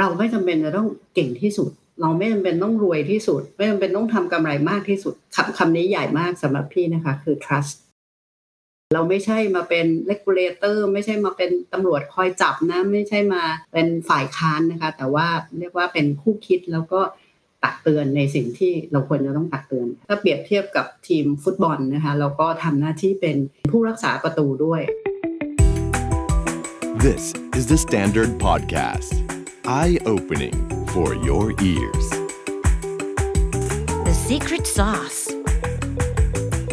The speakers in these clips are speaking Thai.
เราไม่จำเป็นจะต้องเก่งที่สุด เราไม่จำเป็นต้องรวยที่สุด ไม่จำเป็นต้องทำกำไรมากที่สุดคำคำนี้ใหญ่มากสำหรับพี่นะคะ คือ trust เราไม่ใช่มาเป็น regulator ไม่ใช่มาเป็นตำรวจคอยจับนะ ไม่ใช่มาเป็นฝ่ายค้านนะคะ แต่ว่าเรียกว่าเป็นคู่คิดแล้วก็ตักเตือนในสิ่งที่เราควรจะต้องตักเตือน ถ้าเปรียบเทียบกับทีมฟุตบอลนะคะเราก็ทำหน้าที่เป็นผู้รักษาประตูด้วย This is the Standard Podcast. Eye-opening for your ears. The secret sauce.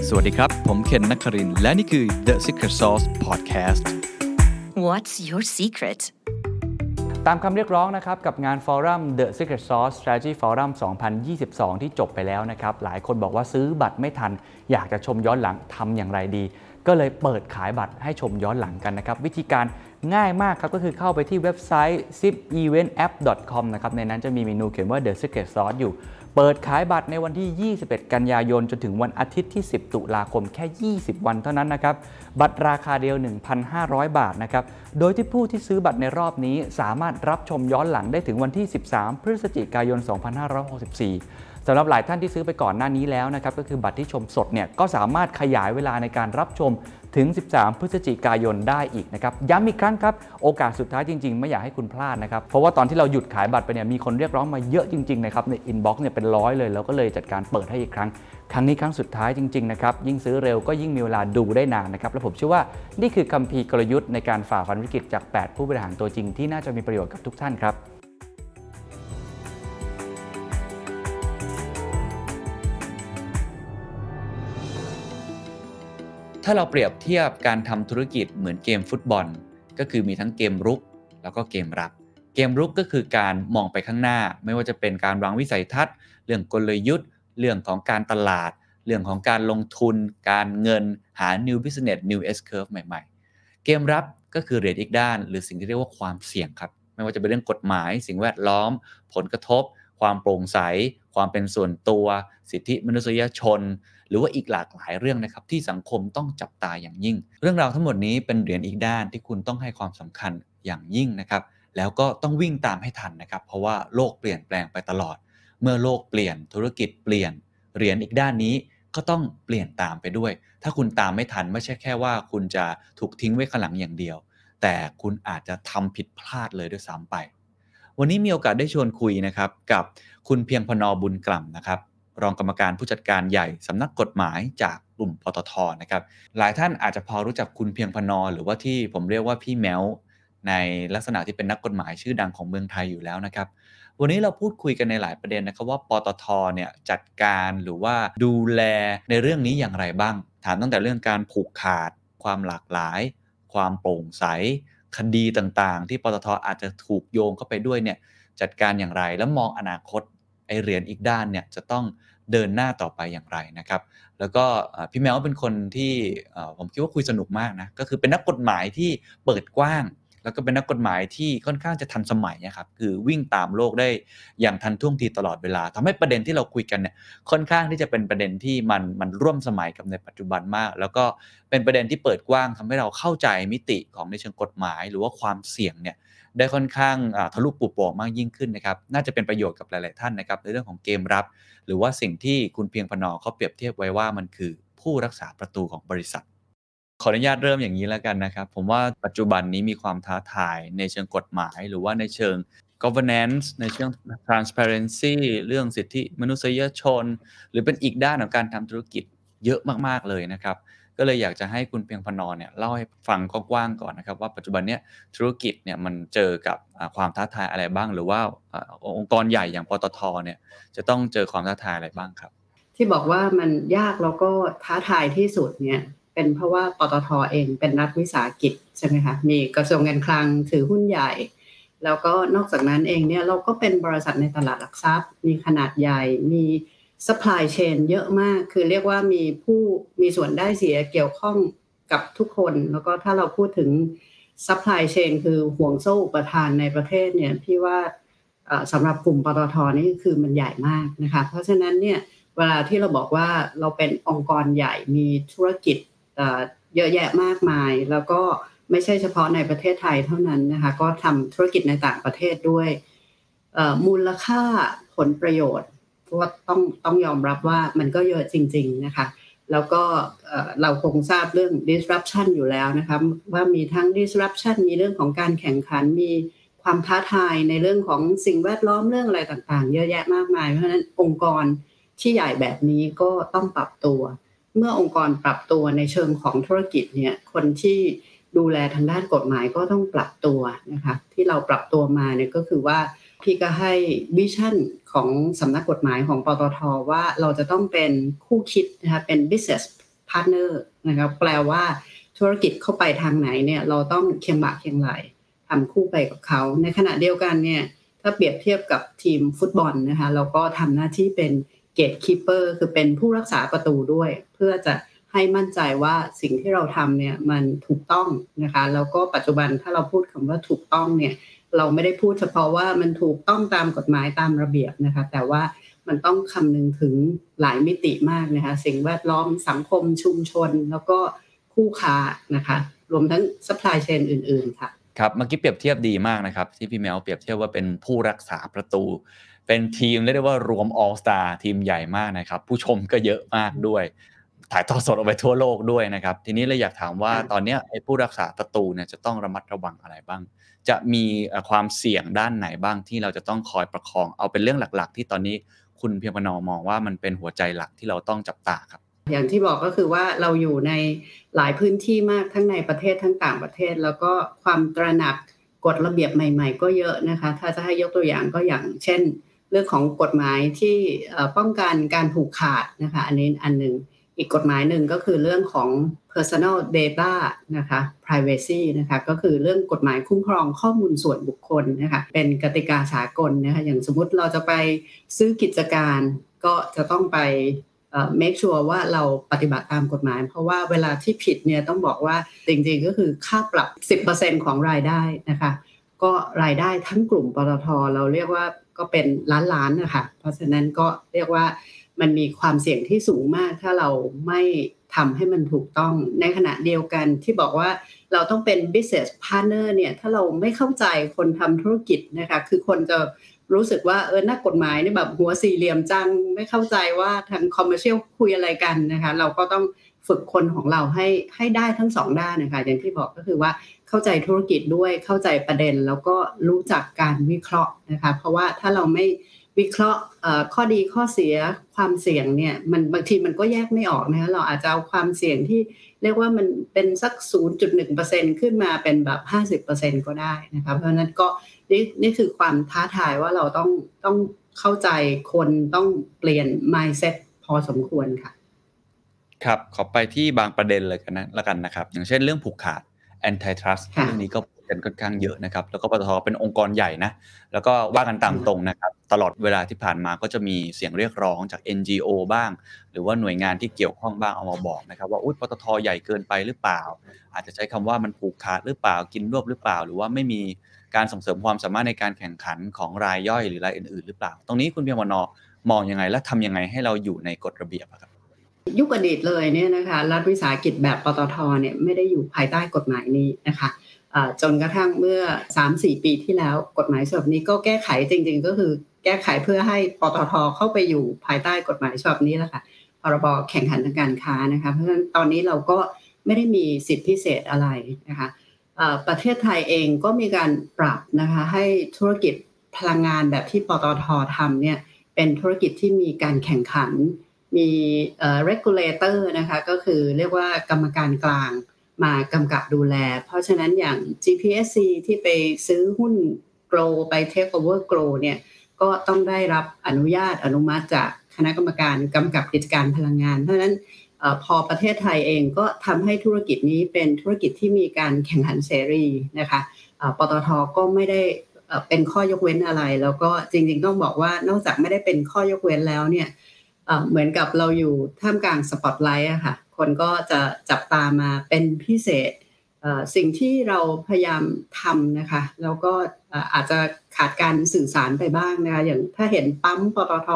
สวัสดีครับ ผมเคนนักครินทร์และนี่คือ The Secret Sauce Podcast What's your secret? ตามคำเรียกร้องนะครับกับงานฟอรัม The Secret Sauce Strategy Forum 2022 ที่จบไปแล้วนะครับ หลายคนบอกว่าซื้อบัตรไม่ทัน อยากจะชมย้อนหลังทำอย่างไรดี ก็เลยเปิดขายบัตรให้ชมย้อนหลังกันนะครับ วิธีการ ง่ายมากครับก็คือเข้าไปที่เว็บไซต์ zipeventapp.com นะครับในนั้นจะมีเมนูเขียนว่า The Secret Sauce อยู่ เปิดขายบัตรในวันที่ 21 กันยายน จนถึงวันอาทิตย์ที่ 10 ตุลาคมแค่ 20 วันเท่านั้นนะครับ บัตรราคาเดียว 1,500 บาทนะครับ โดยที่ผู้ที่ซื้อบัตรในรอบนี้สามารถรับชมย้อนหลังได้ถึงวันที่ 13 พฤศจิกายน 2564สำหรับหลายท่านที่ซื้อไปก่อนหน้านี้แล้วนะครับก็คือบัตรที่ชมสดเนี่ยก็สามารถขยายเวลาในการรับชม ถึง 13 พฤศจิกายนได้อีกนะครับ ย้ำอีกครั้งครับ โอกาสสุดท้ายจริง ๆ ไม่อยากให้คุณพลาดนะครับ เพราะว่าตอนที่เราหยุดขายบัตรไปเนี่ยมีคนเรียกร้องมาเยอะจริง ๆ นะครับ ในอินบ็อกซ์เนี่ยเป็นร้อยเลยเราก็เลยจัดการเปิดให้อีกครั้ง ครั้งนี้ครั้งสุดท้ายจริง ๆ นะครับ ยิ่งซื้อเร็วก็ยิ่งมีเวลาดูได้นานนะครับ และผมเชื่อว่านี่คือคัมภีร์กลยุทธ์ในการฝ่าฟันวิกฤตจาก 8 ผู้บริหารตัวจริงที่น่าจะมีประโยชน์กับทุกท่านครับ ถ้าเราเปรียบเทียบการทำธุรกิจเหมือนเกมฟุตบอล ก็คือมีทั้งเกมรุกแล้วก็เกมรับ เกมรุกก็คือการมองไปข้างหน้า ไม่ว่าจะเป็นการวางวิสัยทัศน์ เรื่องกลยุทธ์ เรื่องของการตลาด เรื่องของการลงทุน การเงินหา new business new S curve ใหม่ๆ เกมรับก็คือเรียนอีกด้าน หรือสิ่งที่เรียกว่าความเสี่ยงครับ ไม่ว่าจะเป็นเรื่องกฎหมาย สิ่งแวดล้อม ผลกระทบ ความโปร่งใส ความเป็นส่วนตัว สิทธิมนุษยชน หรือว่าอีกหลากหลายเรื่องนะครับที่สังคมต้องจับตาอย่างยิ่ง เรื่องราวทั้งหมดนี้เป็นเหรียญอีกด้านที่คุณต้องให้ความสำคัญอย่างยิ่งนะครับ แล้วก็ต้องวิ่งตามให้ทันนะครับ เพราะว่าโลกเปลี่ยนแปลงไปตลอด เมื่อโลกเปลี่ยนธุรกิจเปลี่ยนเหรียญอีกด้านนี้ก็ต้องเปลี่ยนตามไปด้วย ถ้าคุณตามไม่ทันไม่ใช่แค่ว่า คุณจะถูกทิ้งไว้ข้างหลังอย่างเดียว แต่คุณอาจจะทำผิดพลาดเลยด้วยซ้ำไป วันนี้มีโอกาสได้ชวนคุยนะครับกับคุณเพียงพนอบุญกล่ำนะครับ รองกรรมการผู้จัดการใหญ่สำนักกฎหมายจากกลุ่มปตทนะครับ หลายท่านอาจจะพอรู้จักคุณเพียงพนอหรือว่าที่ผมเรียกว่าพี่แมวในลักษณะที่เป็นนักกฎหมายชื่อดังของเมืองไทยอยู่แล้วนะครับ วันนี้เราพูดคุยกันในหลายประเด็นนะครับว่าปตทเนี่ยจัดการหรือว่าดูแลในเรื่องนี้อย่างไรบ้าง ถามตั้งแต่เรื่องการผูกขาด ความหลากหลาย ความโปร่งใส คดีต่างๆ ที่ปตทอาจจะถูกโยงเข้าไปด้วยเนี่ยจัดการอย่างไรแล้วมองอนาคตไอเหรียญอีกด้านเนี่ยจะต้อง เดินหน้าต่อไปอย่างไรนะครับ แล้วก็พี่แมวเป็นคนที่ผมคิดว่าคุยสนุกมากนะก็คือเป็นนักกฎหมายที่เปิดกว้าง แล้วก็เป็นนักกฎหมายที่ค่อนข้างจะทันสมัยนะครับคือวิ่งตามโลกได้อย่างทันท่วงทีตลอดเวลาทำให้ประเด็นที่เราคุยกันเนี่ยค่อนข้างที่จะเป็นประเด็นที่มันมันร่วมสมัยกับในปัจจุบันมาก แล้วก็เป็นประเด็นที่เปิดกว้างทำให้เราเข้าใจมิติของในเชิงกฎหมาย หรือว่าความเสี่ยงเนี่ย ได้ค่อนข้างทะลุปุโปร่งมากยิ่งขึ้นนะครับน่าจะเป็นประโยชน์กับหลาย ๆ ท่านนะครับในเรื่องของเกมรับ หรือว่าสิ่งที่คุณเพียงพนอเขาเปรียบเทียบไว้ว่ามันคือผู้รักษาประตูของบริษัท ขออนุญาตเริ่มอย่างนี้แล้วกันนะครับผมว่าปัจจุบันนี้มีความท้าทายในเชิงกฎหมาย หรือว่าในเชิง governance ในเชิง transparency เรื่องสิทธิมนุษยชน หรือเป็นอีกด้านของการทำธุรกิจเยอะมาก ๆ เลยนะครับ ก็เลยอยากจะให้คุณเพียงพนอเนี่ยเล่าให้ฟังกว้างๆก่อนนะครับว่าปัจจุบันเนี้ยธุรกิจเนี่ยมันเจอกับความท้าทายอะไรบ้าง หรือว่าองค์กรใหญ่อย่างปตทเนี่ยจะต้องเจอความท้าทายอะไรบ้างครับ ที่บอกว่ามันยากแล้วก็ท้าทายที่สุดเนี่ยเป็นเพราะว่าปตทเองเป็นรัฐวิสาหกิจใช่ไหมคะมีกระทรวงการคลังถือหุ้นใหญ่ แล้วก็นอกจากนั้นเองเนี่ยเราก็เป็นบริษัทในตลาดหลักทรัพย์ มีขนาดใหญ่มี supply chain เยอะมาก คือเรียกว่ามีผู้มีส่วนได้เสียเกี่ยวข้องกับทุกคน แล้วก็ถ้าเราพูดถึง supply chain คือห่วงโซ่อุปทานในประเทศเนี่ยพี่ว่าสำหรับกลุ่มปตทนี่คือมันใหญ่มากนะคะ เพราะฉะนั้นเนี่ยเวลาที่เราบอกว่าเราเป็นองค์กรใหญ่มีธุรกิจเยอะแยะมากมาย แล้วก็ไม่ใช่เฉพาะในประเทศไทยเท่านั้นนะคะก็ทำธุรกิจในต่างประเทศด้วยมูลค่าผลประโยชน์ เพราะว่าต้องต้องยอมรับว่ามันก็เยอะจริง ๆนะคะ แล้วก็เอ่อเราคงทราบเรื่อง disruption อยู่แล้วนะคะว่ามีทั้ง disruption มีเรื่องของการแข่งขันมีความท้าทายในเรื่องของสิ่งแวดล้อมเรื่องอะไรต่างๆ เยอะแยะมากมาย เพราะฉะนั้นองค์กรที่ใหญ่แบบนี้ก็ต้องปรับตัว เมื่อองค์กรปรับตัวในเชิงของธุรกิจเนี่ยคนที่ดูแลทางด้านกฎหมายก็ต้องปรับตัวนะคะที่เราปรับตัวมาเนี่ยก็คือว่า พี่ก็ให้ vision ของสำนักกฎหมายของปตทว่าเราจะต้องเป็นคู่คิดนะคะเป็น business partner นะครับแปลว่าธุรกิจเข้าไปทางไหนเนี่ยเราต้องเคียงบ่าเคียงไหล่ทำคู่ไปกับเขา ในขณะเดียวกันเนี่ยถ้าเปรียบเทียบกับทีมฟุตบอลนะคะเราก็ทำหน้าที่เป็น gatekeeper คือเป็นผู้รักษาประตูด้วย เพื่อจะให้มั่นใจว่าสิ่งที่เราทำเนี่ยมันถูกต้องนะคะแล้วก็ปัจจุบันถ้าเราพูดคำว่าถูกต้องเนี่ย เราไม่ได้พูดเฉพาะว่ามันถูกต้องตามกฎหมายตามระเบียบนะคะ แต่ว่ามันต้องคำนึงถึงหลายมิติมากนะคะ สิ่งแวดล้อมสังคมชุมชน แล้วก็คู่ค้านะคะ รวมทั้ง supply chain อื่น ๆ ค่ะครับเมื่อกี้เปรียบเทียบดีมากนะครับ ที่พี่แมวเปรียบเทียบว่าเป็นผู้รักษาประตู เป็นทีมเรียกได้ว่ารวม all star ทีมใหญ่มากนะครับ ผู้ชมก็เยอะมากด้วย ถ่ายทอดสดออกไปทั่วโลกด้วยนะครับ ทีนี้เลยอยากถามว่าตอนนี้ไอ้ผู้รักษาประตูเนี่ยจะต้องระมัดระวังอะไรบ้าง จะมีความเสี่ยงด้านไหนบ้างที่เราจะต้องคอยประคองเอาเป็นเรื่องหลัก ๆ ที่ตอนนี้คุณเพียงพนอมองว่ามันเป็นหัวใจหลักที่เราต้องจับตาครับ อย่างที่บอกก็คือว่าเราอยู่ในหลายพื้นที่มากทั้งในประเทศทั้งต่างประเทศ แล้วก็ความตระหนักกฎระเบียบใหม่ ๆ ก็เยอะนะคะ ถ้าจะให้ยกตัวอย่างก็อย่างเช่น เรื่องของกฎหมายที่ป้องกันการผูกขาดนะคะ อันนี้อันหนึ่ง อีกกฎหมายหนึ่งก็คือเรื่องของ personal data นะคะ privacy นะคะก็คือเรื่องกฎหมายคุ้มครองข้อมูลส่วนบุคคลนะคะเป็นกติกาสากลนะคะอย่างสมมติเราจะไปซื้อกิจการก็จะต้องไปเอ่อ make sure ว่าเราปฏิบัติตามกฎหมาย เพราะว่าเวลาที่ผิดเนี่ยต้องบอกว่าจริงๆก็คือค่าปรับ 10%ของรายได้นะคะก็รายได้ทั้งกลุ่มปตทเราเรียกว่าก็เป็นล้านล้านๆนะคะเพราะฉะนั้นก็เรียกว่า มันมีความเสี่ยงที่สูงมาก ถ้าเราไม่ทำให้มันถูกต้องในขณะเดียวกันที่บอกว่าเราต้องเป็น business partner เนี่ยถ้าเราไม่เข้าใจคนทำธุรกิจนะคะคือคนจะรู้สึกว่าเออหนักกฎหมายนี่แบบหัวสี่เหลี่ยมจังไม่เข้าใจว่าทางคอมเมอร์เชียลคุยอะไรกันนะคะเราก็ต้องฝึกคนของเราให้ให้ได้ทั้งสองด้านนะคะอย่างที่บอกก็คือว่าเข้าใจธุรกิจด้วยเข้าใจประเด็น แล้วก็รู้จักการวิเคราะห์นะคะเพราะว่าถ้าเราไม่ วิเคราะห์เอ่อข้อดีข้อเสียความเสี่ยงเนี่ยมันบางทีมันก็แยกไม่ออกนะคะเราอาจจะเอาความเสี่ยงที่เรียกว่ามันเป็นสัก 0.1%ขึ้นมาเป็นแบบ 50%ก็ได้นะคะเพราะฉะนั้นก็นี่นี่คือความท้าทายว่าเราต้องต้องเข้าใจคนต้องเปลี่ยน mindset พอสมควรค่ะ ครับขอไปที่บางประเด็นเลยกันนะละกันนะครับ อย่างเช่นเรื่องผูกขาด antitrust ค่ะเรื่องนี้ก็พูด กันค่อนข้างเยอะนะครับ แล้วก็ปตทเป็นองค์กรใหญ่นะ แล้วก็ว่ากันตามตรงนะครับ ตลอดเวลาที่ผ่านมาก็จะมีเสียงเรียกร้องจาก NGO บ้าง หรือว่าหน่วยงานที่เกี่ยวข้องบ้างเอามาบอกนะครับ ว่า อุ๊ยปตทใหญ่เกินไปหรือเปล่า อาจจะใช้คำว่ามันผูกขาดหรือเปล่า กินรวบหรือเปล่า หรือว่าไม่มีการส่งเสริมความสามารถในการแข่งขันของรายย่อยหรือรายอื่น ๆ หรือเปล่า ตรงนี้คุณเพียงวนอมองยังไง และทำยังไงให้เราอยู่ในกฎระเบียบครับยุคอดีตเลยเนี่ยนะคะรัฐวิสาหกิจแบบปตทเนี่ยไม่ได้อยู่ภายใต้กฎหมายนี้นะคะ จนกระทั่งเมื่อ 3-4 ปีที่แล้ว กฎหมายฉบับนี้ก็แก้ไขจริง ๆ ก็คือแก้ไขเพื่อให้ปตทเข้าไปอยู่ภายใต้กฎหมายฉบับนี้แหละค่ะพรบแข่งขันทางการค้านะคะเพราะฉะนั้นตอนนี้เราก็ไม่ได้มีสิทธิพิเศษอะไรนะคะประเทศไทยเองก็มีการปรับนะคะให้ธุรกิจพลังงานแบบที่ปตททำเนี่ยเป็นธุรกิจที่มีการแข่งขันมี regulator นะคะก็คือเรียกว่ากรรมการกลาง มากำกับดูแล เพราะฉะนั้นอย่าง GPSC ที่ไปซื้อหุ้น Grow ไป Take over Grow เนี่ยก็ต้องได้รับอนุญาตอนุมัติจากคณะกรรมการกำกับกิจการพลังงาน เพราะฉะนั้นอพอประเทศไทยเองก็ทำให้ธุรกิจนี้เป็นธุรกิจที่มีการแข่งขันเสรีนะคะปตทก็ไม่ได้เป็นข้อยกเว้นอะไร แล้วก็จริงๆต้องบอกว่านอกจากไม่ได้เป็นข้อยกเว้นแล้วเนี่ยเอ่อเหมือนกับเราอยู่ท่ามกลางสปอตไลท์อะค่ะ คนก็จะจับตามาเป็นพิเศษสิ่งที่เราพยายามทำนะคะแล้วก็เอ่ออาจจะขาดการสื่อสารไปบ้างนะคะอย่างถ้าเห็นปั๊มปตท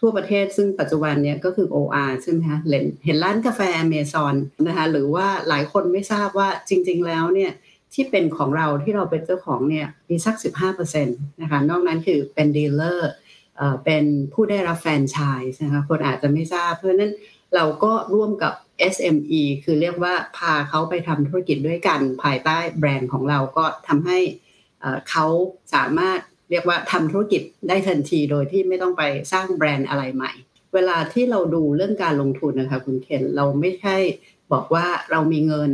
ทั่วประเทศซึ่งปัจจุบันเนี้ยก็คือ OR ใช่ไหมคะเห็นเห็นร้านกาแฟอเมซอนนะคะหรือว่าหลายคนไม่ทราบว่าจริง ๆ แล้วเนี่ยที่เป็นของเราที่เราเป็นเจ้าของเนี่ยมีสัก 15%นะคะนอกนั้นคือเป็นดีลเลอร์เป็นผู้ได้รับแฟรนไชส์นะคะคนอาจจะไม่ทราบเพราะนั้น เราก็ร่วมกับ SME คือเรียกว่าพาเขาไปทำธุรกิจด้วยกันภายใต้แบรนด์ของเราก็ทำให้เขาสามารถเรียกว่าทำธุรกิจได้ทันทีโดยที่ไม่ต้องไปสร้างแบรนด์อะไรใหม่ เวลาที่เราดูเรื่องการลงทุนนะคะคุณเคนเราไม่ใช่บอกว่าเรามีเงิน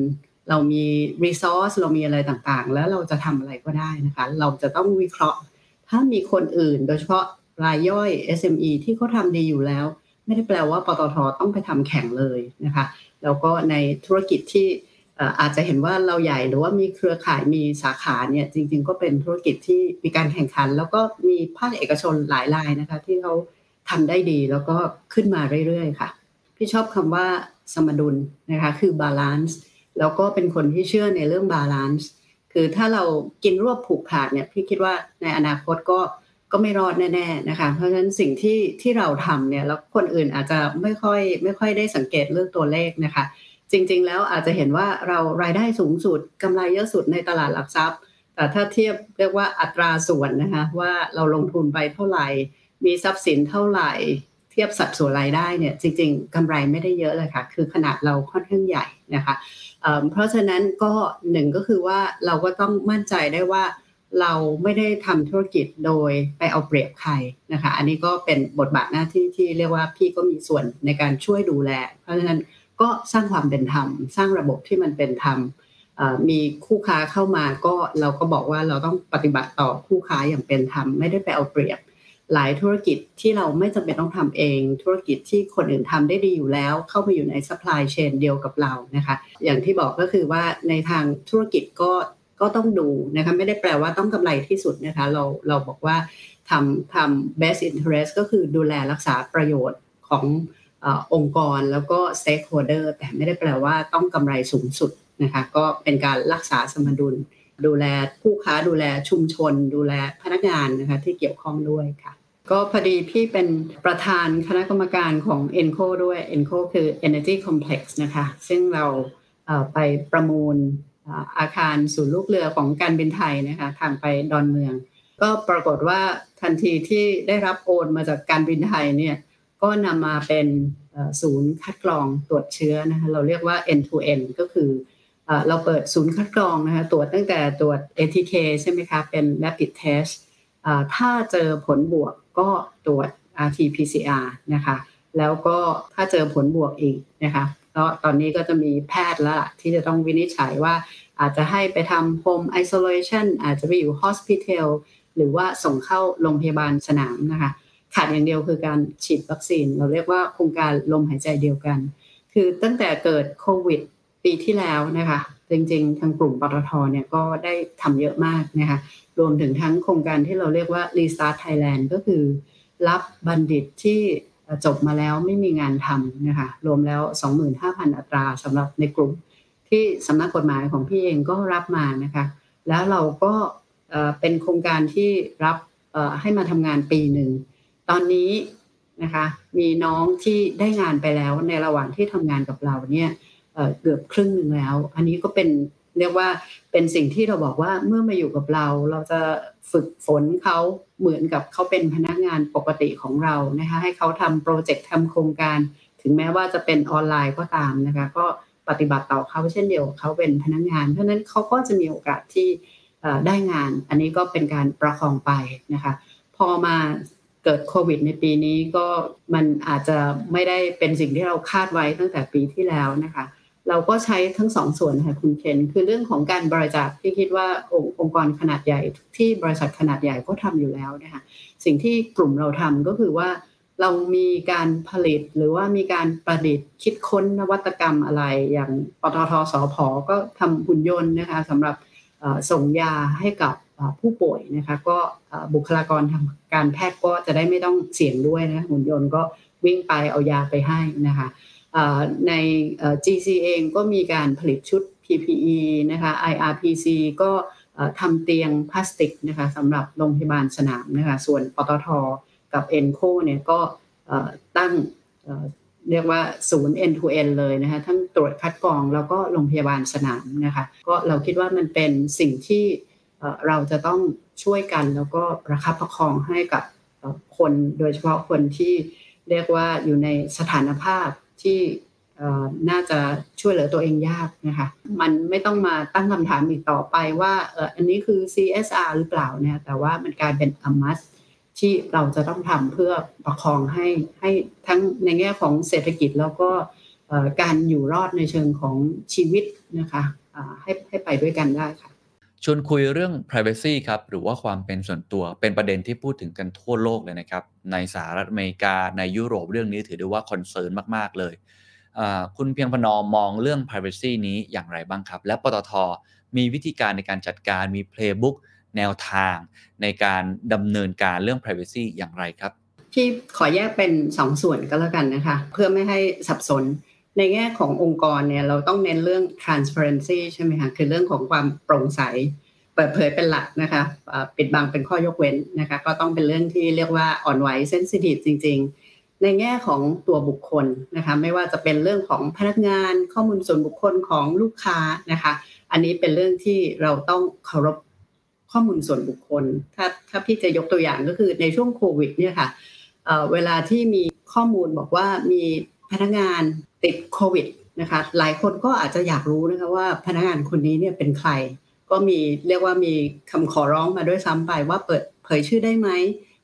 เรามีรีซอสเรามีอะไรต่างๆ แล้วเราจะทำอะไรก็ได้นะคะ เราจะต้องวิเคราะห์ ถ้ามีคนอื่น โดยเฉพาะรายย่อย SME ที่เขาทำดีอยู่แล้ว ไม่ได้แปลว่าปตทต้องไปทำแข่งเลยนะคะแล้วก็ในธุรกิจที่อาจจะเห็นว่าเราใหญ่หรือว่ามีเครือข่ายมีสาขาเนี่ยจริง ๆ ก็เป็นธุรกิจที่มีการแข่งขัน แล้วก็มีภาคเอกชนหลายรายนะคะ ที่เขาทำได้ดีแล้วก็ขึ้นมาเรื่อยๆค่ะ พี่ชอบคำว่าสมดุลนะคะคือ balance แล้วก็เป็นคนที่เชื่อในเรื่อง balance คือถ้าเรากินรวบผูกขาดเนี่ยพี่คิดว่าในอนาคตก็ ก็ไม่รอดแน่ๆนะคะ เพราะฉะนั้นสิ่งที่ที่เราทำเนี่ยแล้วคนอื่นอาจจะไม่ค่อยไม่ค่อยได้สังเกตเรื่องตัวเลขนะคะ จริงๆแล้วอาจจะเห็นว่าเรารายได้สูงสุดกำไรเยอะสุดในตลาดหลักทรัพย์ แต่ถ้าเทียบเรียกว่าอัตราส่วนนะคะว่าเราลงทุนไปเท่าไหร่ มีทรัพย์สินเท่าไหร่ เทียบสัดส่วนรายได้เนี่ยจริง ๆกำไรไม่ได้เยอะเลยค่ะคือขนาดเราค่อนข้างใหญ่นะคะเพราะฉะนั้นก็หนึ่งก็คือว่าเราก็ต้องมั่นใจได้ว่า เราไม่ได้ทำธุรกิจโดยไปเอาเปรียบใครนะคะ อันนี้ก็เป็นบทบาทหน้าที่ที่เรียกว่าพี่ก็มีส่วนในการช่วยดูแล เพราะฉะนั้นก็สร้างความเป็นธรรม สร้างระบบที่มันเป็นธรรมมีคู่ค้าเข้ามาก็เราก็บอกว่าเราต้องปฏิบัติต่อคู่ค้าอย่างเป็นธรรมไม่ได้ไปเอาเปรียบ หลายธุรกิจที่เราไม่จำเป็นต้องทำเอง ธุรกิจที่คนอื่นทำได้ดีอยู่แล้ว เข้ามาอยู่ใน supply chain เดียวกับเรานะคะ อย่างที่บอกก็คือว่าในทางธุรกิจก็ ก็ต้องดูนะคะไม่ได้แปลว่าต้องกำไรที่สุดนะคะเราเราบอกว่าทำทำ best interest ก็คือดูแลรักษาประโยชน์ขององค์กรแล้วก็ stakeholder แต่ไม่ได้แปลว่าต้องกำไรสูงสุดนะคะก็เป็นการรักษาสมดุล ดูแลผู้ค้าดูแลชุมชน ดูแลพนักงานนะคะที่เกี่ยวข้องด้วยค่ะก็พอดีพี่เป็นประธานคณะกรรมการของ ENCO ด้วย ENCO คือ Energy Complex นะคะ ซึ่งเราไปประมูล อาคารศูนย์ลูกเรือของการบินไทยนะคะทางไปดอนเมือง ก็ปรากฏว่าทันทีที่ได้รับโอนมาจากการบินไทยเนี่ยก็นำมาเป็นศูนย์คัดกรองตรวจเชื้อนะคะเราเรียกว่า end to end ก็คือเราเปิดศูนย์คัดกรองนะคะตรวจตั้งแต่ตรวจ ATK ใช่ไหมคะเป็น rapid test ถ้าเจอผลบวกก็ตรวจ RT-PCR นะคะแล้วก็ถ้าเจอผลบวกอีกนะคะ ก็ตอนนี้ก็จะมีแพทย์แล้วที่จะต้องวินิจฉัยว่าอาจจะให้ไปทำ home isolation อาจจะไปอยู่ hospital หรือว่าส่งเข้าโรงพยาบาลสนามนะคะ ขาดอย่างเดียวคือการฉีดวัคซีน เราเรียกว่าโครงการลมหายใจเดียวกัน คือตั้งแต่เกิดโควิดปีที่แล้วนะคะ จริงๆ ทางกลุ่มปตทเนี่ยก็ได้ทำเยอะมากนะคะ รวมถึงทั้งโครงการที่เราเรียกว่า Restart Thailand ก็คือ รับบัณฑิตที่ จบมาแล้วไม่มีงานทำนะคะรวมแล้ว 25,000 อัตราสำหรับในกลุ่มที่สำนักกฎหมายของพี่เองก็รับมานะคะแล้วเราก็เป็นโครงการที่รับให้มาทำงานปีหนึ่ง ตอนนี้นะคะมีน้องที่ได้งานไปแล้วในระหว่างที่ทำงานกับเราเนี่ยเกือบครึ่งหนึ่งแล้ว อันนี้ก็เป็นเรียกว่าเป็นสิ่งที่เราบอกว่าเมื่อมาอยู่กับเรา เราจะฝึกฝนเขา เหมือนกับเขาเป็นพนักงานปกติของเรานะคะให้เขาทำโปรเจกต์ทำโครงการ ถึงแม้ว่าจะเป็นออนไลน์ก็ตามนะคะก็ปฏิบัติต่อเขาเช่นเดียวเขาเป็นพนักงาน เพราะนั้นเขาก็จะมีโอกาสที่ได้งาน อันนี้ก็เป็นการประคองไปนะคะพอมาเกิดโควิดในปีนี้ก็มันอาจจะไม่ได้เป็นสิ่งที่เราคาดไว้ตั้งแต่ปีที่แล้วนะคะ เราก็ใช้ทั้งสองส่วนค่ะคุณเคนคือเรื่องของการบริจาคที่คิดว่าองค์องค์กรขนาดใหญ่ที่บริษัทขนาดใหญ่ก็ทำอยู่แล้วนะคะสิ่งที่กลุ่มเราทำก็คือว่า เรามีการผลิตหรือว่ามีการประดิษฐ์คิดค้นนวัตกรรมอะไร อย่างปตทสพก็ทำหุ่นยนต์นะคะสำหรับส่งยาให้กับผู้ป่วยนะคะก็บุคลากรทางการแพทย์ก็จะได้ไม่ต้องเสี่ยงด้วยนะหุ่นยนต์ก็วิ่งไปเอายาไปให้นะคะ ใน GC เองก็มีการผลิตชุด PPE นะคะ IRPC ก็ทำเตียงพลาสติกนะคะสำหรับโรงพยาบาลสนามนะคะส่วนปตทกับ e n c o เนี่ยก็ตั้งเรียกว่าศูนย์ end to end เลยนะคะทั้งตรวจคัดกรองแล้วก็โรงพยาบาลสนามนะคะก็เราคิดว่ามันเป็นสิ่งที่เราจะต้องช่วยกันแล้วก็ประคับประคองให้กับคนโดยเฉพาะคนที่เรียกว่าอยู่ในสถานภาพ ที่น่าจะช่วยเหลือตัวเองยากนะคะมันไม่ต้องมาตั้งคำถามอีกต่อไปว่าอันนี้คือ CSR หรือเปล่าเนี่ยแต่ว่ามันกลายเป็นอมัสที่เราจะต้องทำเพื่อประคองให้ให้ทั้งในแง่ของเศรษฐกิจแล้วก็การอยู่รอดในเชิงของชีวิตนะคะให้ให้ไปด้วยกันได้ค่ะ ชวนคุยเรื่อง privacy ครับ หรือว่าความเป็นส่วนตัวเป็นประเด็นที่พูดถึงกันทั่วโลกเลยนะครับ ในสหรัฐอเมริกาในยุโรปเรื่องนี้ถือได้ว่าคอนเซิร์นมาก ๆ เลย คุณเพียงพนอมมองเรื่อง privacy นี้อย่างไรบ้างครับ และปตทมีวิธีการในการจัดการมี playbook แนวทางในการดำเนินการเรื่อง privacy อย่างไรครับที่ขอแยกเป็น 2สส่วนก็แล้วกันนะคะ เพื่อไม่ให้สับสน ในแง่ขององค์กรเนี่ยเราต้องเน้นเรื่อง transparency ใช่ไหมคะคือเรื่องของความโปร่งใส เปิดเผยเป็นหลักนะคะปิดบังเป็นข้อยกเว้นนะคะก็ต้องเป็นเรื่องที่เรียกว่าอ่อนไหวเซนซิทีฟจริง ๆ ในแง่ของตัวบุคคลนะคะไม่ว่าจะเป็นเรื่องของพนักงานข้อมูลส่วนบุคคลของลูกค้านะคะอันนี้เป็นเรื่องที่เราต้องเคารพข้อมูลส่วนบุคคล ถ้าถ้าพี่จะยกตัวอย่างก็คือในช่วงโควิดเนี่ยค่ะเวลาที่มีข้อมูลบอกว่ามี พนักงานติดโควิดนะคะหลายคนก็อาจจะอยากรู้นะคะว่าพนักงานคนนี้เนี่ยเป็นใคร ก็มีเรียกว่ามีคำขอร้องมาด้วยซ้ำไปว่าเปิดเผยชื่อได้ไหม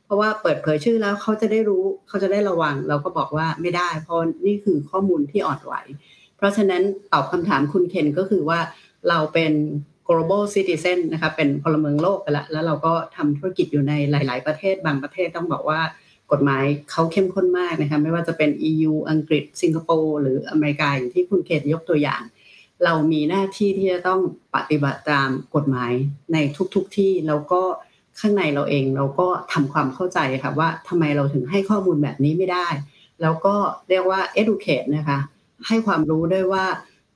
เพราะว่าเปิดเผยชื่อแล้วเขาจะได้รู้เขาจะได้ระวัง เราก็บอกว่าไม่ได้ เพราะนี่คือข้อมูลที่อ่อนไหว เพราะฉะนั้นตอบคำถามคุณเคนก็คือว่าเราเป็น global citizen นะคะเป็นพลเมืองโลกไปแล้วแล้วเราก็ทำธุรกิจอยู่ในหลาย ๆ ประเทศบางประเทศต้องบอกว่า กฎหมายเขาเข้มข้นมากนะคะไม่ว่าจะเป็น EU อังกฤษ สิงคโปร์หรืออเมริกาอย่างที่คุณเขตยกตัวอย่าง เรามีหน้าที่ที่จะต้องปฏิบัติตามกฎหมายในทุกๆทที่แล้วก็ข้างในเราเองเราก็ทำความเข้าใจค่ะว่าทำไมเราถึงให้ข้อมูลแบบนี้ไม่ได้ แล้วก็เรียกว่า educate นะคะให้ความรู้ด้วยว่า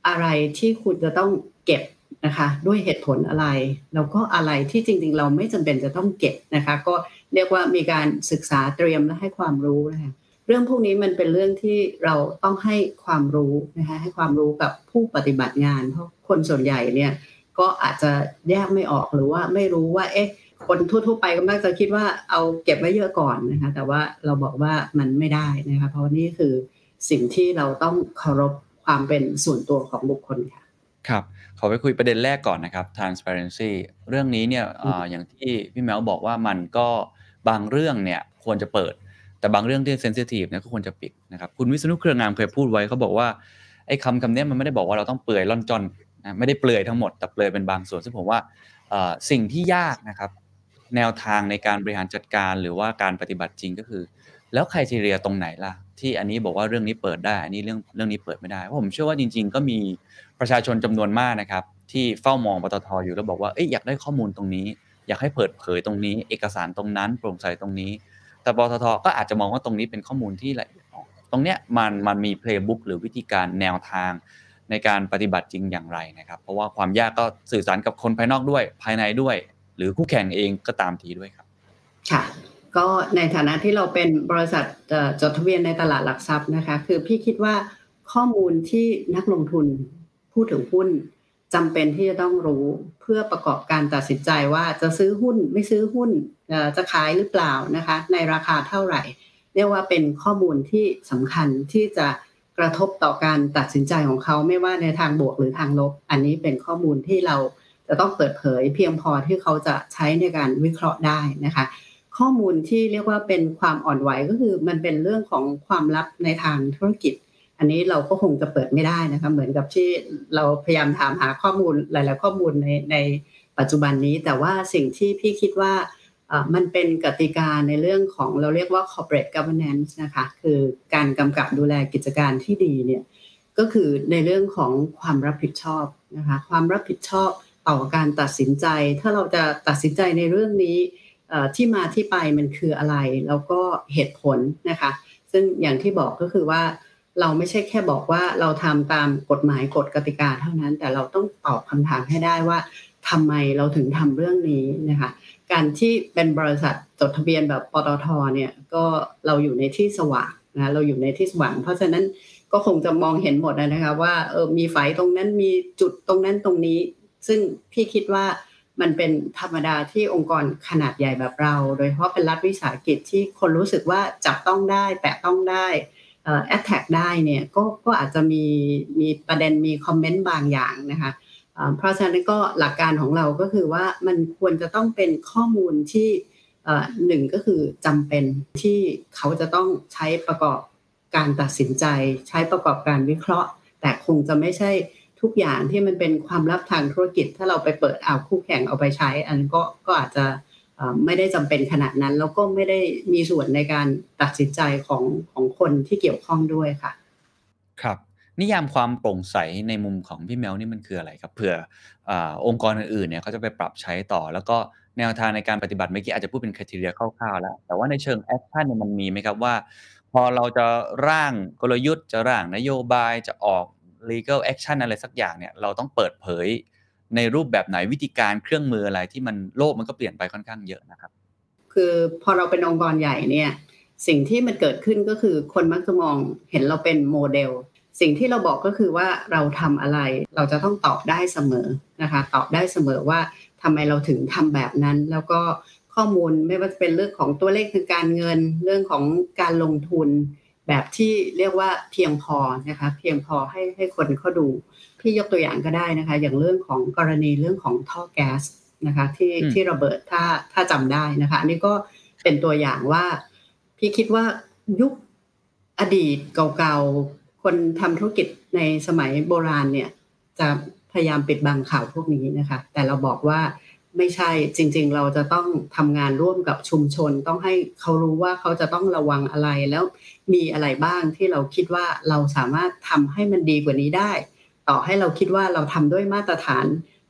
อะไรที่คุณจะต้องเก็บนะคะด้วยเหตุผลอะไร แล้วก็อะไรที่จริง ๆ เราไม่จำเป็นจะต้องเก็บนะคะ ก็ เรียกว่ามีการศึกษาเตรียมและให้ความรู้นะคะเรื่องพวกนี้มันเป็นเรื่องที่เราต้องให้ความรู้นะคะให้ความรู้กับผู้ปฏิบัติงาน เพราะคนส่วนใหญ่เนี่ยก็อาจจะแยกไม่ออกหรือว่าไม่รู้ว่า เอ๊ะ คนทั่วๆไปก็มักจะคิดว่าเอาเก็บไว้เยอะก่อนนะคะ แต่ว่าเราบอกว่ามันไม่ได้นะคะ เพราะนี่คือสิ่งที่เราต้องเคารพความเป็นส่วนตัวของบุคคลค่ะ ครับขอไปคุยประเด็นแรกก่อนนะครับ transparency เรื่องนี้เนี่ยออย่างที่พี่แมวบอกว่ามันก็ บางเรื่องเนี่ยควรจะเปิด แต่บางเรื่องที่เซนซิทีฟเนี่ยก็ควรจะปิดนะครับคุณวิษณุเครืองามเคยพูดไว้เขาบอกว่าไอ้คำคำนี้มันไม่ได้บอกว่าเราต้องเปลือยล่อนจอนนะไม่ได้เปลือยทั้งหมดแต่เปลือยเป็นบางส่วนซึ่งผมว่าสิ่งที่ยากนะครับ แนวทางในการบริหารจัดการหรือว่าการปฏิบัติจริงก็คือ แล้วใครทีเรียตรงไหนล่ะ ที่อันนี้บอกว่าเรื่องนี้เปิดได้อันนี้เรื่องเรื่องนี้เปิดไม่ได้เพราะผมเชื่อว่าจริง ๆ ก็มีประชาชนจำนวนมากนะครับ ที่เฝ้ามองปตทอยู่แล้วบอกว่าเอ้ยอยากได้ข้อมูลตรงนี้ อยากให้เปิดเผยตรงนี้ เอกสารตรงนั้น โปร่งใสตรงนี้ แต่ปตทก็อาจจะมองว่าตรงนี้เป็นข้อมูลที่ละเอียดอ่อนตรงเนี้ยมันมันมีเพลย์บุ๊กหรือวิธีการแนวทางในการปฏิบัติจริงอย่างไรนะครับ เพราะว่าความยากก็สื่อสารกับคนภายนอกด้วย ภายในด้วย หรือคู่แข่งเองก็ตามทีด้วยครับ ค่ะ ก็ในฐานะที่เราเป็นบริษัทจดทะเบียนในตลาดหลักทรัพย์นะคะ คือพี่คิดว่าข้อมูลที่นักลงทุนพูดถึงหุ้น จำเป็นที่จะต้องรู้เพื่อประกอบการตัดสินใจว่าจะซื้อหุ้นไม่ซื้อหุ้นจะขายหรือเปล่านะคะ ในราคาเท่าไหร่ เรียกว่าเป็นข้อมูลที่สำคัญที่จะกระทบต่อการตัดสินใจของเขาไม่ว่าในทางบวกหรือทางลบ อันนี้เป็นข้อมูลที่เราจะต้องเปิดเผยเพียงพอที่เขาจะใช้ในการวิเคราะห์ได้นะคะ ข้อมูลที่เรียกว่าเป็นความอ่อนไหวก็คือมันเป็นเรื่องของความลับในทางธุรกิจ อันนี้เราก็คงจะเปิดไม่ได้นะคะเหมือนกับที่เราพยายามถามหาข้อมูลหลาย ๆ ข้อมูลในในปัจจุบันนี้ แต่ว่าสิ่งที่พี่คิดว่ามันเป็นกติกาในเรื่องของเราเรียกว่า corporate governance นะคะคือการกำกับดูแลกิจการที่ดีเนี่ยก็คือในเรื่องของความรับผิดชอบนะคะความรับผิดชอบต่อการตัดสินใจ ถ้าเราจะตัดสินใจในเรื่องนี้ที่มาที่ไปมันคืออะไร แล้วก็เหตุผลนะคะ ซึ่งอย่างที่บอกก็คือว่า เราไม่ใช่แค่บอกว่าเราทำตามกฎหมายกฎกติกาเท่านั้น แต่เราต้องตอบคำถามให้ได้ว่าทำไมเราถึงทำเรื่องนี้นะคะ การที่เป็นบริษัทจดทะเบียนแบบปตทเนี่ยก็เราอยู่ในที่สว่างนะเราอยู่ในที่สว่าง เพราะฉะนั้นก็คงจะมองเห็นหมดนะคะว่าเออมีไฟตรงนั้นมีจุดตรงนั้นตรงนี้ ซึ่งพี่คิดว่ามันเป็นธรรมดาที่องค์กรขนาดใหญ่แบบเรา โดยเฉพาะเป็นรัฐวิสาหกิจที่คนรู้สึกว่าจับต้องได้ แตะต้องได้ แอดแท็กได้เนี่ยก็ก็อาจจะมีมีประเด็นมีคอมเมนต์บางอย่างนะคะเพราะฉะนั้นก็หลักการของเราก็คือว่ามันควรจะต้องเป็นข้อมูลที่หนึ่งก็คือจำเป็นที่เขาจะต้องใช้ประกอบการตัดสินใจ ใช้ประกอบการวิเคราะห์ แต่คงจะไม่ใช่ทุกอย่างที่มันเป็นความลับทางธุรกิจ ถ้าเราไปเปิดเอาคู่แข่งเอาไปใช้ อันก็ก็อาจจะ ไม่ได้จำเป็นขนาดนั้น แล้วก็ไม่ได้มีส่วนในการตัดสินใจของของคนที่เกี่ยวข้องด้วยค่ะ ครับ นิยามความโปร่งใสในมุมของพี่แมวนี่มันคืออะไรครับเผื่ออองค์กรอื่นๆเนี่ยเขาจะไปปรับใช้ต่อ แล้วก็แนวทางในการปฏิบัติเมื่อกี้อาจจะพูดเป็น criteria คร่าวๆแล้ว แต่ว่าในเชิง action เนี่ยมันมีไหมครับว่า พอเราจะร่างกลยุทธ์จะร่างนโยบายจะออก legal action อะไรสักอย่างเนี่ยเราต้องเปิดเผย ในรูปแบบไหนวิธีการเครื่องมืออะไรที่มันโลกมันก็เปลี่ยนไปค่อนข้างเยอะนะครับ คือพอเราเป็นองค์กรใหญ่เนี่ยสิ่งที่มันเกิดขึ้นก็คือคนมักจะมองเห็นเราเป็นโมเดล สิ่งที่เราบอกก็คือว่าเราทำอะไร เราจะต้องตอบได้เสมอนะคะ ตอบได้เสมอว่าทำไมเราถึงทำแบบนั้น แล้วก็ข้อมูลไม่ว่าจะเป็นเรื่องของตัวเลขทางการเงิน เรื่องของการลงทุน แบบที่เรียกว่าเพียงพอนะคะ เพียงพอให้ให้คนเขาดู พี่ยกตัวอย่างก็ได้นะคะ อย่างเรื่องของกรณีเรื่องของท่อแก๊สนะคะที่ที่ระเบิดถ้าถ้าจำได้นะคะ อันนี้ก็เป็นตัวอย่างว่า พี่คิดว่ายุคอดีตเก่าๆ คนทำธุรกิจในสมัยโบราณเนี่ย จะพยายามปิดบังข่าวพวกนี้นะคะ แต่เราบอกว่าไม่ใช่จริง ๆ เราจะต้องทำงานร่วมกับชุมชน ต้องให้เขารู้ว่าเขาจะต้องระวังอะไรแล้วมีอะไรบ้างที่เราคิดว่าเราสามารถทำให้มันดีกว่านี้ได้ ต่อให้เราคิดว่าเราทำด้วยมาตรฐาน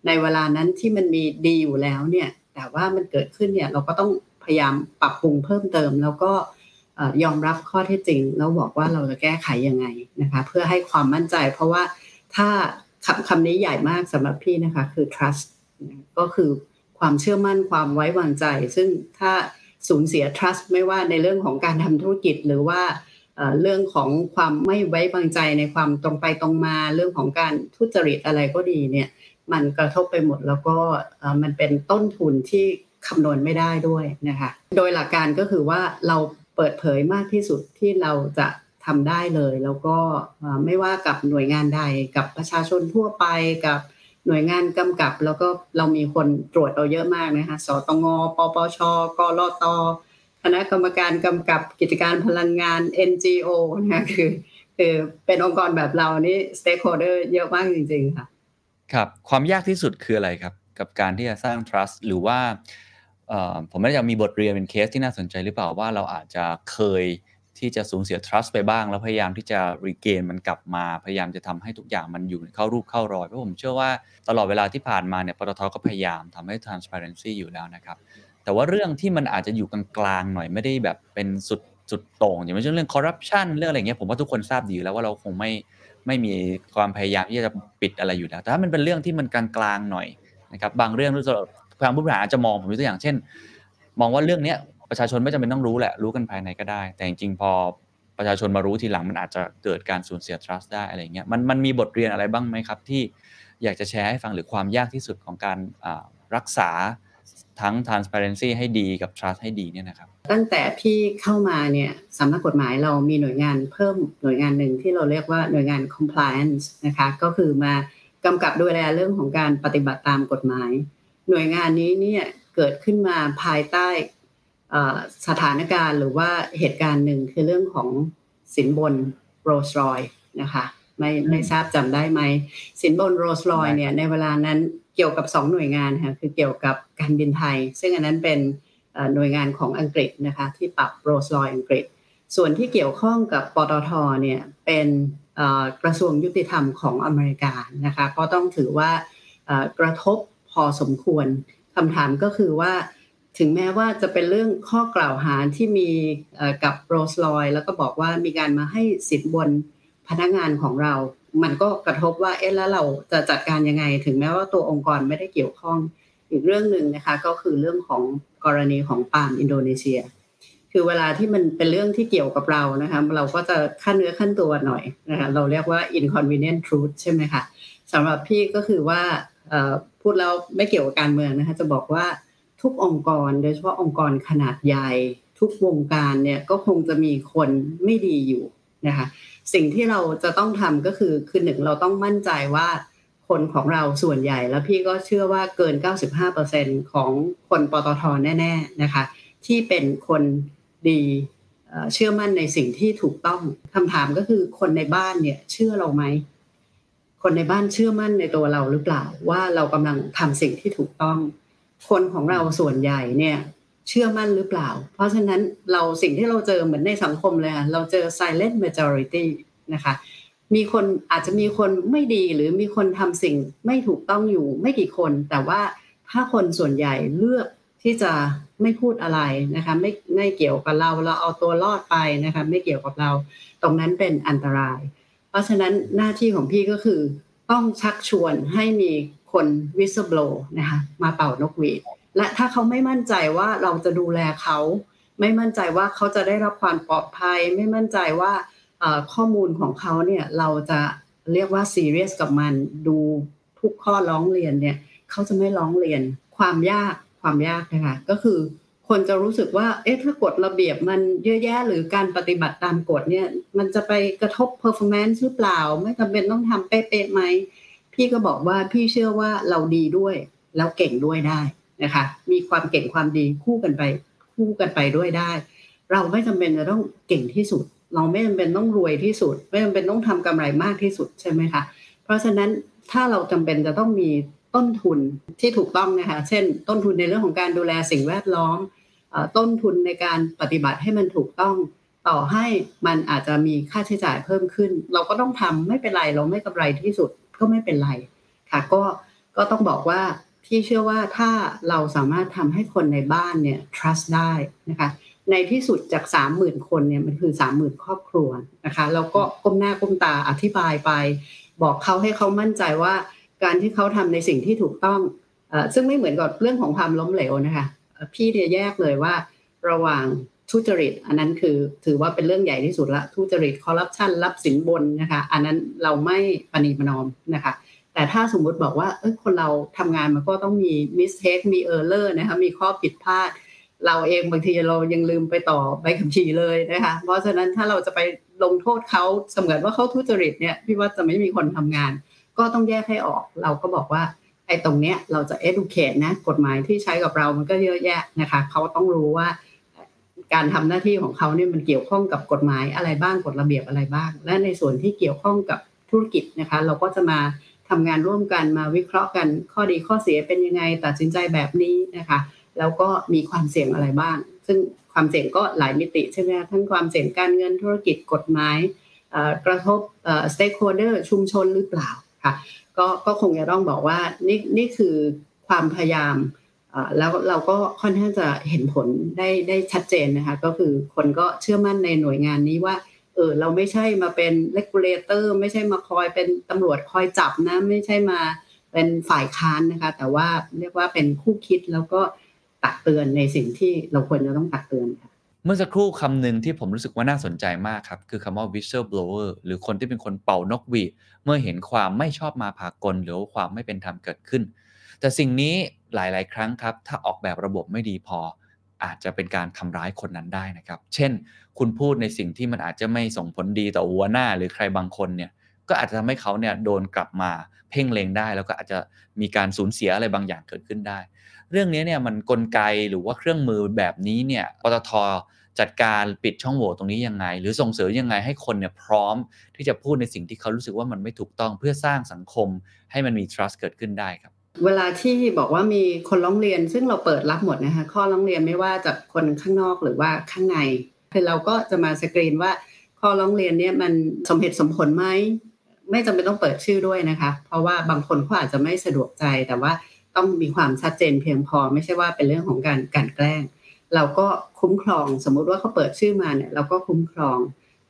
ในเวลานั้นที่มันมีดีอยู่แล้วเนี่ย แต่ว่ามันเกิดขึ้นเนี่ยเราก็ต้องพยายามปรับปรุงเพิ่มเติม แล้วก็ยอมรับข้อเท็จจริง แล้วบอกว่าเราจะแก้ไขยังไงนะคะ เพื่อให้ความมั่นใจ เพราะว่าถ้าคำคำนี้ใหญ่มากสำหรับพี่นะคะ คือ trust ก็คือความเชื่อมั่นความไว้วางใจ ซึ่งถ้าสูญเสีย trust ไม่ว่าในเรื่องของการทำธุรกิจหรือว่า เรื่องของความไม่ไว้วางใจในความตรงไปตรงมาเรื่องของการทุจริตอะไรก็ดีเนี่ยมันกระทบไปหมดแล้วก็มันเป็นต้นทุนที่คำนวณไม่ได้ด้วยนะคะโดยหลักการก็คือว่าเราเปิดเผยมากที่สุดที่เราจะทำได้เลย แล้วก็ไม่ว่ากับหน่วยงานใดกับประชาชนทั่วไปกับหน่วยงานกำกับ แล้วก็เรามีคนตรวจเราเยอะมากนะคะสตงปปชกรต คณะกรรมการกำกับกิจการพลังงาน NGO นะคือคือเป็นองค์กรแบบเรานี่ stakeholder เยอะมากจริง ๆ ค่ะ ครับ ความยากที่สุดคืออะไรครับ กับการที่จะสร้าง trust หรือว่าผมไม่ได้จะมีบทเรียนเป็นเคสที่น่าสนใจหรือเปล่าว่าเราอาจจะเคยที่จะสูญเสีย trust ไปบ้าง แล้วพยายามที่จะ regain มันกลับมา พยายามจะทำให้ทุกอย่างมันอยู่เข้ารูปเข้ารอยเพราะผมเชื่อว่าตลอดเวลาที่ผ่านมาเนี่ยปตทก็พยายามทำให้ transparency อยู่แล้วนะครับ แต่ว่าเรื่องที่มันอาจจะอยู่กลางๆหน่อยไม่ได้แบบเป็นสุดสุดโต่งอย่างเช่นเรื่องคอร์รัปชันเรื่องอะไรเงี้ยผมว่าทุกคนทราบดีแล้วว่าเราคงไม่ไม่มีความพยายามที่จะปิดอะไรอยู่แล้วแต่ถ้ามันเป็นเรื่องที่มันกลางๆหน่อยนะครับบางเรื่องรู้สึกทางผู้บริหารอาจจะมองผมยกตัวอย่างเช่น มองว่าเรื่องเนี้ยประชาชนไม่จำเป็นต้องรู้แหละรู้กันภายในก็ได้ แต่จริงๆพอประชาชนมารู้ทีหลังมันอาจจะเกิดการสูญเสีย trust ได้อะไรเงี้ยมันมันมีบทเรียนอะไรบ้างไหมครับที่อยากจะแชร์ให้ฟังหรือความยากที่สุดของการรักษา ทั้ง transparency ให้ดีกับ trust ให้ดีเนี่ยนะครับ ตั้งแต่พี่เข้ามาเนี่ยสำนักกฎหมายเรามีหน่วยงานเพิ่มหน่วยงานหนึ่งที่เราเรียกว่าหน่วยงาน compliance นะคะก็คือมากำกับดูแลเรื่องของการปฏิบัติตามกฎหมาย หน่วยงานนี้เนี่ยเกิดขึ้นมาภายใต้สถานการณ์หรือว่าเหตุการณ์หนึ่งคือเรื่องของสินบนโรสรอยนะคะไม่ไม่ทราบจำได้ไหมสินบนโรสรอยเนี่ยในเวลานั้น เกี่ยวกับ 2 หน่วยงานค่ะคือเกี่ยวกับการบินไทย ซึ่งอันนั้นเป็นหน่วยงานของอังกฤษนะคะที่ปรับโรสลอยอังกฤษ ส่วนที่เกี่ยวข้องกับปตทเนี่ยเป็นกระทรวงยุติธรรมของอเมริกานะคะก็ต้องถือว่ากระทบพอสมควรคำถามก็คือว่าถึงแม้ว่าจะเป็นเรื่องข้อกล่าวหาที่มีกับโรสลอยแล้วก็บอกว่ามีการมาให้สินบนพนักงานของเรา มันก็กระทบว่าเอ๊ะแล้วเราจะจัดการยังไง ถึงแม้ว่าตัวองค์กรไม่ได้เกี่ยวข้องอีกเรื่องหนึ่งนะคะก็คือเรื่องของกรณีของปาล์มอินโดนีเซีย คือเวลาที่มันเป็นเรื่องที่เกี่ยวกับเรานะคะเราก็จะขั้นเนื้อขั้นตัวหน่อยนะคะเราเรียกว่า inconvenient truth ใช่ไหมคะสำหรับพี่ก็คือว่าพูดแล้วไม่เกี่ยวกับการเมืองนะคะจะบอกว่าทุกองค์กรโดยเฉพาะองค์กรขนาดใหญ่ ทุกวงการเนี่ยก็คงจะมีคนไม่ดีอยู่นะคะ สิ่งที่เราจะต้องทำก็คือคือหนึ่งเราต้องมั่นใจว่าคนของเราส่วนใหญ่ แล้วพี่ก็เชื่อว่าเกิน 95%ของคนปตทแน่ ๆนะคะ ที่เป็นคนดีเชื่อมั่นในสิ่งที่ถูกต้องคำถามก็คือคนในบ้านเนี่ยเชื่อเราไหมคนในบ้านเชื่อมั่นในตัวเราหรือเปล่า ว่าเรากำลังทำสิ่งที่ถูกต้อง คนของเราส่วนใหญ่เนี่ย เชื่อมั่นหรือเปล่า เพราะฉะนั้นเราสิ่งที่เราเจอเหมือนในสังคมเลยค่ะเราเจอ silent majority นะคะ มีคนอาจจะมีคนไม่ดีหรือมีคนทำสิ่งไม่ถูกต้องอยู่ไม่กี่คน แต่ว่าถ้าคนส่วนใหญ่เลือกที่จะไม่พูดอะไรนะคะไม่ไม่เกี่ยวกับเราเราเอาตัวรอดไปนะคะไม่เกี่ยวกับเรา ตรงนั้นเป็นอันตราย เพราะฉะนั้นหน้าที่ของพี่ก็คือ ต้องชักชวนให้มีคนวิสเบลนะคะมาเป่านกหวีด และถ้าเขาไม่มั่นใจว่าเราจะดูแลเขา ไม่มั่นใจว่าเขาจะได้รับความปลอดภัย ไม่มั่นใจว่าข้อมูลของเขาเนี่ยเราจะเรียกว่าซีเรียสกับมันดูทุกข้อร้องเรียนเนี่ยเขาจะไม่ร้องเรียนความยากความยากนะคะก็คือคนจะรู้สึกว่า เอ๊ะ ถ้ากฎระเบียบมันเยอะแยะหรือการปฏิบัติตามกฎเนี่ย มันจะไปกระทบ performance หรือเปล่า ไม่จำเป็นต้องทำเป๊ะๆไหม พี่ก็บอกว่าพี่เชื่อว่าเราดีด้วย แล้วเก่งด้วยได้ นะคะ มีความเก่งความดีคู่กันไปคู่กันไปด้วยได้ เราไม่จำเป็นจะต้องเก่งที่สุด เราไม่จำเป็นต้องรวยที่สุด ไม่จำเป็นต้องทำกำไรมากที่สุดใช่ไหมคะเพราะฉะนั้นถ้าเราจำเป็นจะต้องมีต้นทุนที่ถูกต้องนะคะ เช่น ต้นทุนในเรื่องของการดูแลสิ่งแวดล้อม ต้นทุนในการปฏิบัติให้มันถูกต้อง ต่อให้มันอาจจะมีค่าใช้จ่ายเพิ่มขึ้น เราก็ต้องทำไม่เป็นไร เราไม่กำไรที่สุดก็ไม่เป็นไรค่ะ ก็ก็ต้องบอกว่า พี่เชื่อว่าถ้าเราสามารถทำให้คนในบ้านเนี่ย trust ได้นะคะ ในที่สุดจากสามหมื่นคนเนี่ยมันคือสามหมื่นครอบครัวนะคะแล้วก็ก้มหน้าก้มตาอธิบายไป บอกเขาให้เขามั่นใจว่าการที่เขาทำในสิ่งที่ถูกต้องซึ่งไม่เหมือนกับเรื่องของความล้มเหลวนะคะ พี่เนี่ยแยกเลยว่าระหว่างทุจริต อันนั้นคือถือว่าเป็นเรื่องใหญ่ที่สุดละทุจริตคอร์รัปชันรับสินบนนะคะ อันนั้นเราไม่ประนีประนอมนะคะ แต่ถ้าสมมุติบอกว่าเออคนเราทำงานมันก็ต้องมี mistake มี error นะคะมีข้อผิดพลาด เราเองบางทีเรายังลืมไปต่อใบขับขี่เลยนะคะเพราะฉะนั้นถ้าเราจะไปลงโทษเขาเสมือนว่าเขาทุจริตเนี่ยพี่ว่าจะไม่มีคนทำงาน ก็ต้องแยกให้ออกเราก็บอกว่าไอ้ตรงเนี้ยเราจะ educate นะกฎหมายที่ใช้กับเรามันก็เยอะแยะนะคะเขาต้องรู้ว่าการทำหน้าที่ของเขาเนี่ยมันเกี่ยวข้องกับกฎหมายอะไรบ้างกฎระเบียบอะไรบ้าง และในส่วนที่เกี่ยวข้องกับธุรกิจนะคะ เราก็จะมา ทำงานร่วมกันมาวิเคราะห์กันข้อดีข้อเสียเป็นยังไงตัดสินใจแบบนี้นะคะแล้วก็มีความเสี่ยงอะไรบ้าง ซึ่งความเสี่ยงก็หลายมิติใช่ไหมทั้งความเสี่ยงการเงินธุรกิจกฎหมายกระทบ stakeholder ชุมชนหรือเปล่าค่ะก็ก็คงจะต้องบอกว่านี่นี่คือความพยายามแล้วเราก็ค่อนข้างจะเห็นผลได้ได้ชัดเจนนะคะก็คือคนก็เชื่อมั่นในหน่วยงานนี้ว่า เออเราไม่ใช่มาเป็นเลกูเลเตอร์ไม่ใช่มาคอยเป็นตำรวจคอยจับนะ ไม่ใช่มาเป็นฝ่ายค้านนะคะ แต่ว่าเรียกว่าเป็นคู่คิดแล้วก็ตักเตือนในสิ่งที่เราควรจะต้องตักเตือนค่ะเมื่อสักครู่คำหนึ่งที่ผมรู้สึกว่าน่าสนใจมากครับ คือคำว่า whistleblower หรือคนที่เป็นคนเป่านกหวีดเมื่อเห็นความไม่ชอบมาพากลหรือความไม่เป็นธรรมเกิดขึ้น แต่สิ่งนี้หลาย ๆ ครั้งครับ ถ้าออกแบบระบบไม่ดีพอ อาจจะเป็นการทำร้ายคนนั้นได้นะครับ เช่น คุณพูดในสิ่งที่มันอาจจะไม่ส่งผลดีต่อหัวหน้าหรือใครบางคนเนี่ย ก็อาจจะทำให้เขาเนี่ยโดนกลับมาเพ่งเลงได้ แล้วก็อาจจะมีการสูญเสียอะไรบางอย่างเกิดขึ้นได้ เรื่องนี้เนี่ยมันกลไกหรือว่าเครื่องมือแบบนี้เนี่ยปตทจัดการปิดช่องโหว่ตรงนี้ยังไง หรือส่งเสริมยังไงให้คนเนี่ยพร้อมที่จะพูดในสิ่งที่เขารู้สึกว่ามันไม่ถูกต้องเพื่อสร้างสังคมให้มันมี trust เกิดขึ้นได้ครับ เวลาที่บอกว่ามีคนร้องเรียน ซึ่งเราเปิดรับหมดนะคะข้อร้องเรียนไม่ว่าจากคนข้างนอกหรือว่าข้างในคือเราก็จะมาสกรีนว่าข้อร้องเรียนเนี่ยมันสมเหตุสมผลไหมไม่จำเป็นต้องเปิดชื่อด้วยนะคะ เพราะว่าบางคนเขาอาจจะไม่สะดวกใจแต่ว่าต้องมีความชัดเจนเพียงพอ ไม่ใช่ว่าเป็นเรื่องของการการแกล้ง เราก็คุ้มครองสมมุติว่าเขาเปิดชื่อมาเนี่ยเราก็คุ้มครอง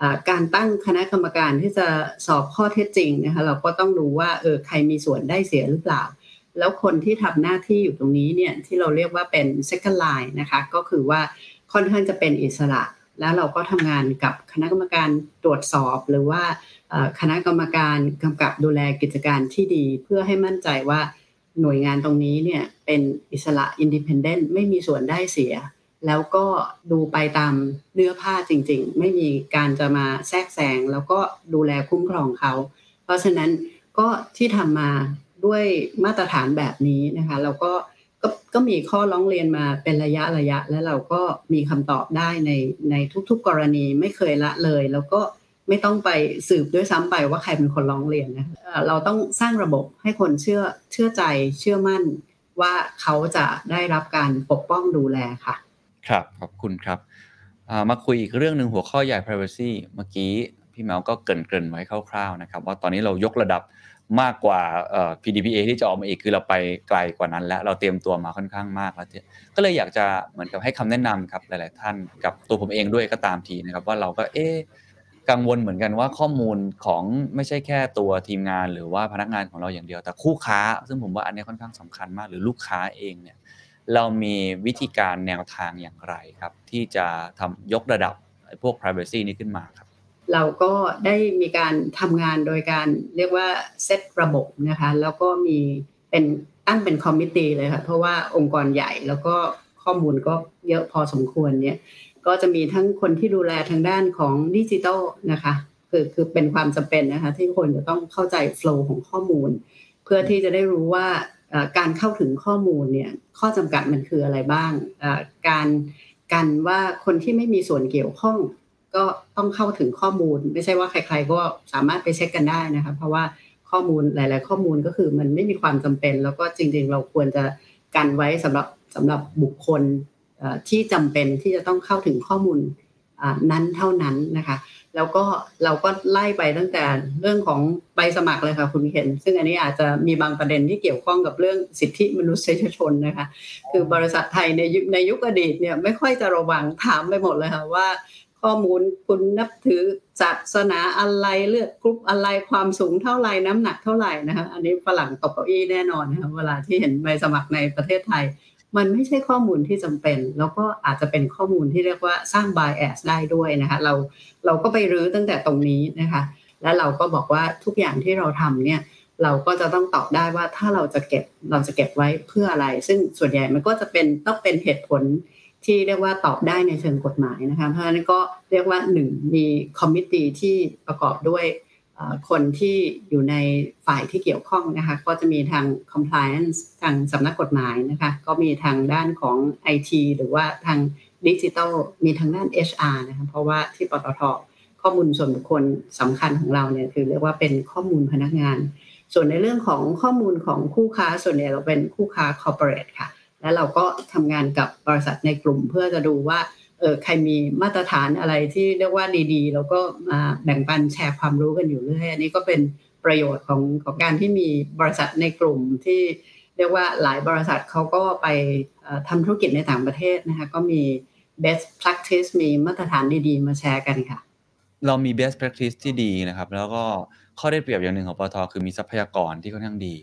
อการตั้งคณะกรรมการที่จะสอบข้อเท็จจริงนะคะเราก็ต้องรู้ว่าเออใครมีส่วนได้เสียหรือเปล่า แล้วคนที่ทำหน้าที่อยู่ตรงนี้เนี่ยที่เราเรียกว่าเป็น second line นะคะ ก็คือว่าค่อนข้างจะเป็นอิสระ แล้วเราก็ทำงานกับคณะกรรมการตรวจสอบหรือว่าคณะกรรมการกำกับดูแลกิจการที่ดี เพื่อให้มั่นใจว่าหน่วยงานตรงนี้เนี่ยเป็นอิสระ independent ไม่มีส่วนได้เสีย แล้วก็ดูไปตามเนื้อผ้าจริง ๆ ไม่มีการจะมาแทรกแซงแล้วก็ดูแลคุ้มครองเขา เพราะฉะนั้นก็ที่ทำมา ด้วยมาตรฐานแบบนี้นะคะเราก็ก็ก็มีข้อร้องเรียนมาเป็นระยะระยะ แล้วเราก็มีคำตอบได้ในในทุก ๆ กรณีไม่เคยละเลย แล้วก็ไม่ต้องไปสืบด้วยซ้ำไปว่าใครเป็นคนร้องเรียนนะเราต้องสร้างระบบให้คนเชื่อเชื่อใจเชื่อมั่นว่าเขาจะได้รับการปกป้องดูแลค่ะ ครับขอบคุณครับมาคุยอีกเรื่องหนึ่งหัวข้อใหญ่ privacy เมื่อกี้พี่แมวก็เกริ่นไว้คร่าวๆนะครับ ว่าตอนนี้เรายกระดับ มากกว่า PDPA ที่จะออกมาอีกคือเราไปไกลกว่านั้น แล้วเราเตรียมตัวมาค่อนข้างมากแล้วก็เลยอยากจะเหมือนกับให้คำแนะนำครับหลาย ๆ ท่านกับตัวผมเองด้วยก็ตามทีนะครับว่าเราก็เอ๊กังวลเหมือนกันว่าข้อมูลของไม่ใช่แค่ตัวทีมงานหรือว่าพนักงานของเราอย่างเดียว แต่คู่ค้า ซึ่งผมว่าอันนี้ค่อนข้างสำคัญมากหรือลูกค้าเองเนี่ยเรามีวิธีการแนวทางอย่างไรครับ ที่จะทำยกระดับพวก privacy นี้ขึ้นมาครับ เราก็ได้มีการทำงานโดยการเรียกว่าเซตระบบนะคะ แล้วก็มีเป็นตั้งเป็นคอมมิตี้เลยค่ะ เพราะว่าองค์กรใหญ่แล้วก็ข้อมูลก็เยอะพอสมควรเนี่ย ก็จะมีทั้งคนที่ดูแลทางด้านของดิจิทัลนะคะ คือคือเป็นความจำเป็นนะคะ ที่คนจะต้องเข้าใจโฟล์ของข้อมูล เพื่อที่จะได้รู้ว่าการเข้าถึงข้อมูลเนี่ยข้อจำกัดมันคืออะไรบ้าง การกันว่าคนที่ไม่มีส่วนเกี่ยวข้อง ก็ต้องเข้าถึงข้อมูล ไม่ใช่ว่าใคร ๆ ก็สามารถไปเช็คกันได้นะคะเพราะว่าข้อมูลหลาย ๆ ข้อมูลก็คือมันไม่มีความจำเป็น แล้วก็จริง ๆ เราควรจะกันไว้สำหรับสำหรับบุคคลที่จำเป็นที่จะต้องเข้าถึงข้อมูลนั้นเท่านั้นนะคะ แล้วก็เราก็ไล่ไปตั้งแต่เรื่องของใบสมัครเลยค่ะคุณเห็น ซึ่งอันนี้อาจจะมีบางประเด็นที่เกี่ยวข้องกับเรื่องสิทธิมนุษยชนนะคะ คือบริษัทไทยในยุคในยุคอดีตเนี่ยไม่ค่อยจะระวังถามไปหมดเลยค่ะว่า ข้อมูลคุณนับถือศาสนาอะไรเลือดกรุ๊ปอะไรความสูงเท่าไหร่น้ำหนักเท่าไหร่นะคะอันนี้ฝรั่งตกเก้าอี้แน่นอนนะคะเวลาที่เห็นใบสมัครในประเทศไทย มันไม่ใช่ข้อมูลที่จำเป็น แล้วก็อาจจะเป็นข้อมูลที่เรียกว่าสร้าง bias ได้ด้วยนะคะเราเราก็ไปรื้อตั้งแต่ตรงนี้นะคะแล้วเราก็บอกว่าทุกอย่างที่เราทำเนี่ยเราก็จะต้องตอบได้ว่าถ้าเราจะเก็บเราจะเก็บไว้เพื่ออะไร ซึ่งส่วนใหญ่มันก็จะเป็นต้องเป็นเหตุผล ที่เรียกว่าตอบได้ในเชิงกฎหมายนะคะเพราะฉะนั้นก็เรียกว่าหนึ่งมีคอมมิตี้ที่ประกอบด้วยคนที่อยู่ในฝ่ายที่เกี่ยวข้องนะคะก็จะมีทาง compliance ทางสำนักกฎหมายนะคะก็มีทางด้านของ IT หรือว่าทางดิจิทัลมีทางด้าน HR นะคะเพราะว่าที่ปตทข้อมูลส่วนบุคคลสำคัญของเราเนี่ยคือเรียกว่าเป็นข้อมูลพนักงาน ส่วนในเรื่องของข้อมูลของคู่ค้าส่วนใหญ่เราเป็นคู่ค้า corporate ค่ะ แล้วเราก็ทำงานกับบริษัทในกลุ่มเพื่อจะดูว่าเออใครมีมาตรฐานอะไรที่เรียกว่าดีๆ แล้วก็มาแบ่งปันแชร์ความรู้กันอยู่เรื่อยอันนี้ก็เป็นประโยชน์ของของการที่มีบริษัทในกลุ่มที่เรียกว่าหลายบริษัทเขาก็ไปทำธุรกิจในต่างประเทศนะคะก็มี best practice มีมาตรฐานดีๆ มาแชร์กันค่ะ เรามี best practice ที่ดีนะครับ แล้วก็ข้อได้เปรียบอย่างหนึ่งของปตทคือมีทรัพยากรที่ค่อนข้างดี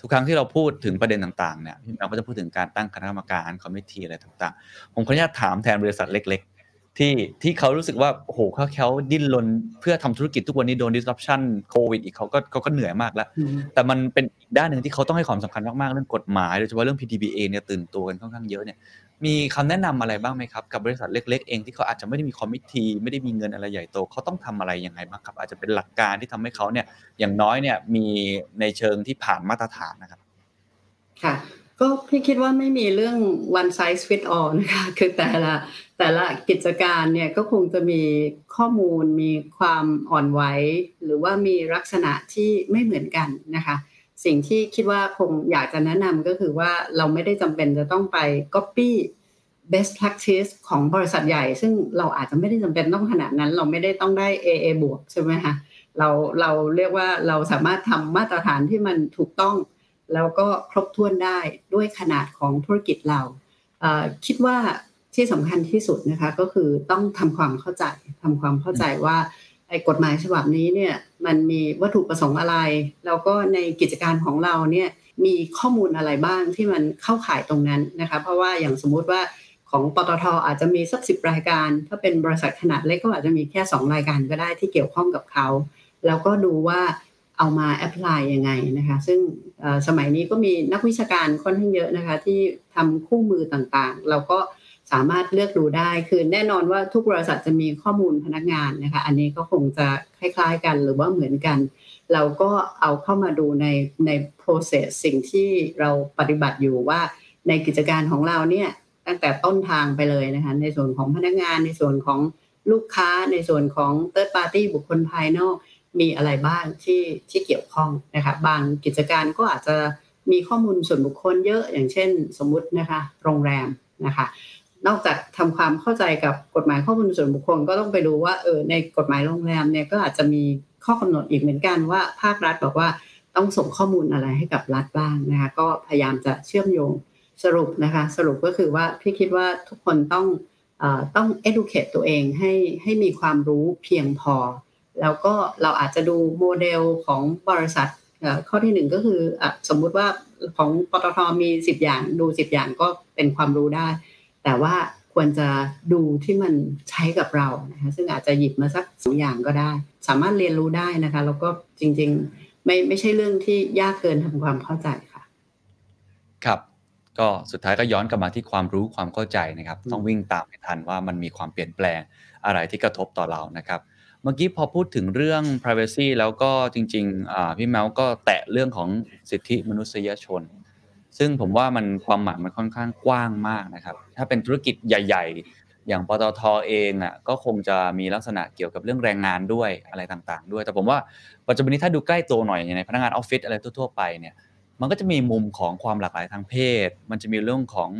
ทุกครั้งที่เราพูดถึงประเด็นต่างๆเนี่ยเราก็จะพูดถึงการตั้งคณะกรรมการคอมมิชชั่อะไรต่างๆ ผมขออนุญาตถามแทนบริษัทเล็ก ๆ ที่ที่เขารู้สึกว่าโอ้โหเขาเขาดิ้นรนเพื่อทำธุรกิจทุกวันนี้โดน disruption โควิดอีกเขาก็เขาก็เหนื่อยมากแล้ว แต่มันเป็นอีกด้านหนึ่งที่เขาต้องให้ความสำคัญมากๆเรื่องกฎหมายโดยเฉพาะเรื่อง PDPA เนี่ยตื่นตัวกันค่อนข้างเยอะเนี่ย มีคำแนะนำอะไรบ้างไหมครับกับบริษัทเล็ก ๆ เองที่เขาอาจจะไม่ได้มีคอมมิชชั่ไม่ได้มีเงินอะไรใหญ่โตเขาต้องทำอะไรยังไงบ้างครับ อาจจะเป็นหลักการที่ทำให้เขาเนี่ยอย่างน้อยเนี่ยมีในเชิงที่ผ่านมาตรฐานนะครับ ค่ะ ก็พี่คิดว่าไม่มีเรื่อง one size fit all นะคะคือแต่ละแต่ละกิจการเนี่ยก็คงจะมีข้อมูลมีความอ่อนไหวหรือว่ามีลักษณะที่ไม่เหมือนกันนะคะ สิ่งที่คิดว่าคงอยากจะแนะนำก็คือว่าเราไม่ได้จำเป็นจะต้องไป copy best practice ของบริษัทใหญ่ ซึ่งเราอาจจะไม่ได้จำเป็นต้องขนาดนั้น เราไม่ได้ต้องได้ AA บวกใช่ไหมคะเราเราเรียกว่าเราสามารถทำมาตรฐานที่มันถูกต้อง แล้วก็ครบถ้วนได้ด้วยขนาดของธุรกิจเราคิดว่าที่สำคัญที่สุดนะคะก็คือต้องทำความเข้าใจทำความเข้าใจว่า ไอ้กฎหมายฉบับนี้เนี่ยมันมีวัตถุประสงค์อะไร แล้วก็ในกิจการของเราเนี่ยมีข้อมูลอะไรบ้างที่มันเข้าข่ายตรงนั้นนะคะเพราะว่าอย่างสมมุติว่าของปตทอาจจะมีสักสิบรายการ ถ้าเป็นบริษัทขนาดเล็กก็อาจจะมีแค่สองรายการก็ได้ที่เกี่ยวข้องกับเขา แล้วก็ดูว่าเอามาแอพพลายยังไงนะคะซึ่งสมัยนี้ก็มีนักวิชาการค่อนข้างเยอะนะคะที่ทำคู่มือต่างๆ เราก็ สามารถเลือกดูได้ คือแน่นอนว่าทุกบริษัทจะมีข้อมูลพนักงานนะคะ อันนี้ก็คงจะคล้าย ๆกันหรือว่าเหมือนกัน เราก็เอาเข้ามาดูในใน process สิ่งที่เราปฏิบัติอยู่ว่าในกิจการของเราเนี่ยตั้งแต่ต้นทางไปเลยนะคะ ในส่วนของพนักงานในส่วนของลูกค้าในส่วนของ third party บุคคลภายนอกมีอะไรบ้างที่ที่เกี่ยวข้องนะคะบางกิจการก็อาจจะมีข้อมูลส่วนบุคคลเยอะอย่างเช่นสมมุตินะคะ โรงแรมนะคะ นอกจากทำความเข้าใจกับกฎหมายข้อมูลส่วนบุคคลก็ต้องไปดูว่าเออในกฎหมายโรงแรมเนี่ยก็อาจจะมีข้อกำหนดอีกเหมือนกันว่า ภาครัฐบอกว่าต้องส่งข้อมูลอะไรให้กับรัฐบ้างนะคะก็พยายามจะเชื่อมโยงสรุปนะคะ สรุปก็คือว่าพี่คิดว่าทุกคนต้องอต้อง educate ตัวเองให้ให้มีความรู้เพียงพอ แล้วก็เราอาจจะดูโมเดลของบริษัทข้อที่หนึ่งก็คืออสมมุติว่าของปตทมีสิบอย่างดูสิบอย่างก็เป็นความรู้ได้ แต่ว่าควรจะดูที่มันใช้กับเรานะคะซึ่งอาจจะหยิบมาสักสองอย่างก็ได้ สามารถเรียนรู้ได้นะคะแล้วก็จริงๆไม่ไม่ใช่เรื่องที่ยากเกินทำความเข้าใจค่ะ ครับก็สุดท้ายก็ย้อนกลับมาที่ความรู้ความเข้าใจนะครับ ต้องวิ่งตามให้ทันว่ามันมีความเปลี่ยนแปลงอะไรที่กระทบต่อเรานะครับ เมื่อกี้พอพูดถึงเรื่อง privacy แล้วก็จริงๆพี่แมวก็แตะเรื่องของสิทธิมนุษยชน ซึ่งผมว่ามันความหมายมันค่อนข้างกว้างมากนะครับ ถ้าเป็นธุรกิจใหญ่ ๆ อย่างปตทเองอะก็คงจะมีลักษณะเกี่ยวกับเรื่องแรงงานด้วยอะไรต่างๆ ด้วย แต่ผมว่าปัจจุบันนี้ถ้าดูใกล้ตัวหน่อยในพนักงานออฟฟิศอะไรทั่วๆไปเนี่ยมันก็จะมีมุมของความหลากหลายทางเพศ มันจะมีเรื่องของ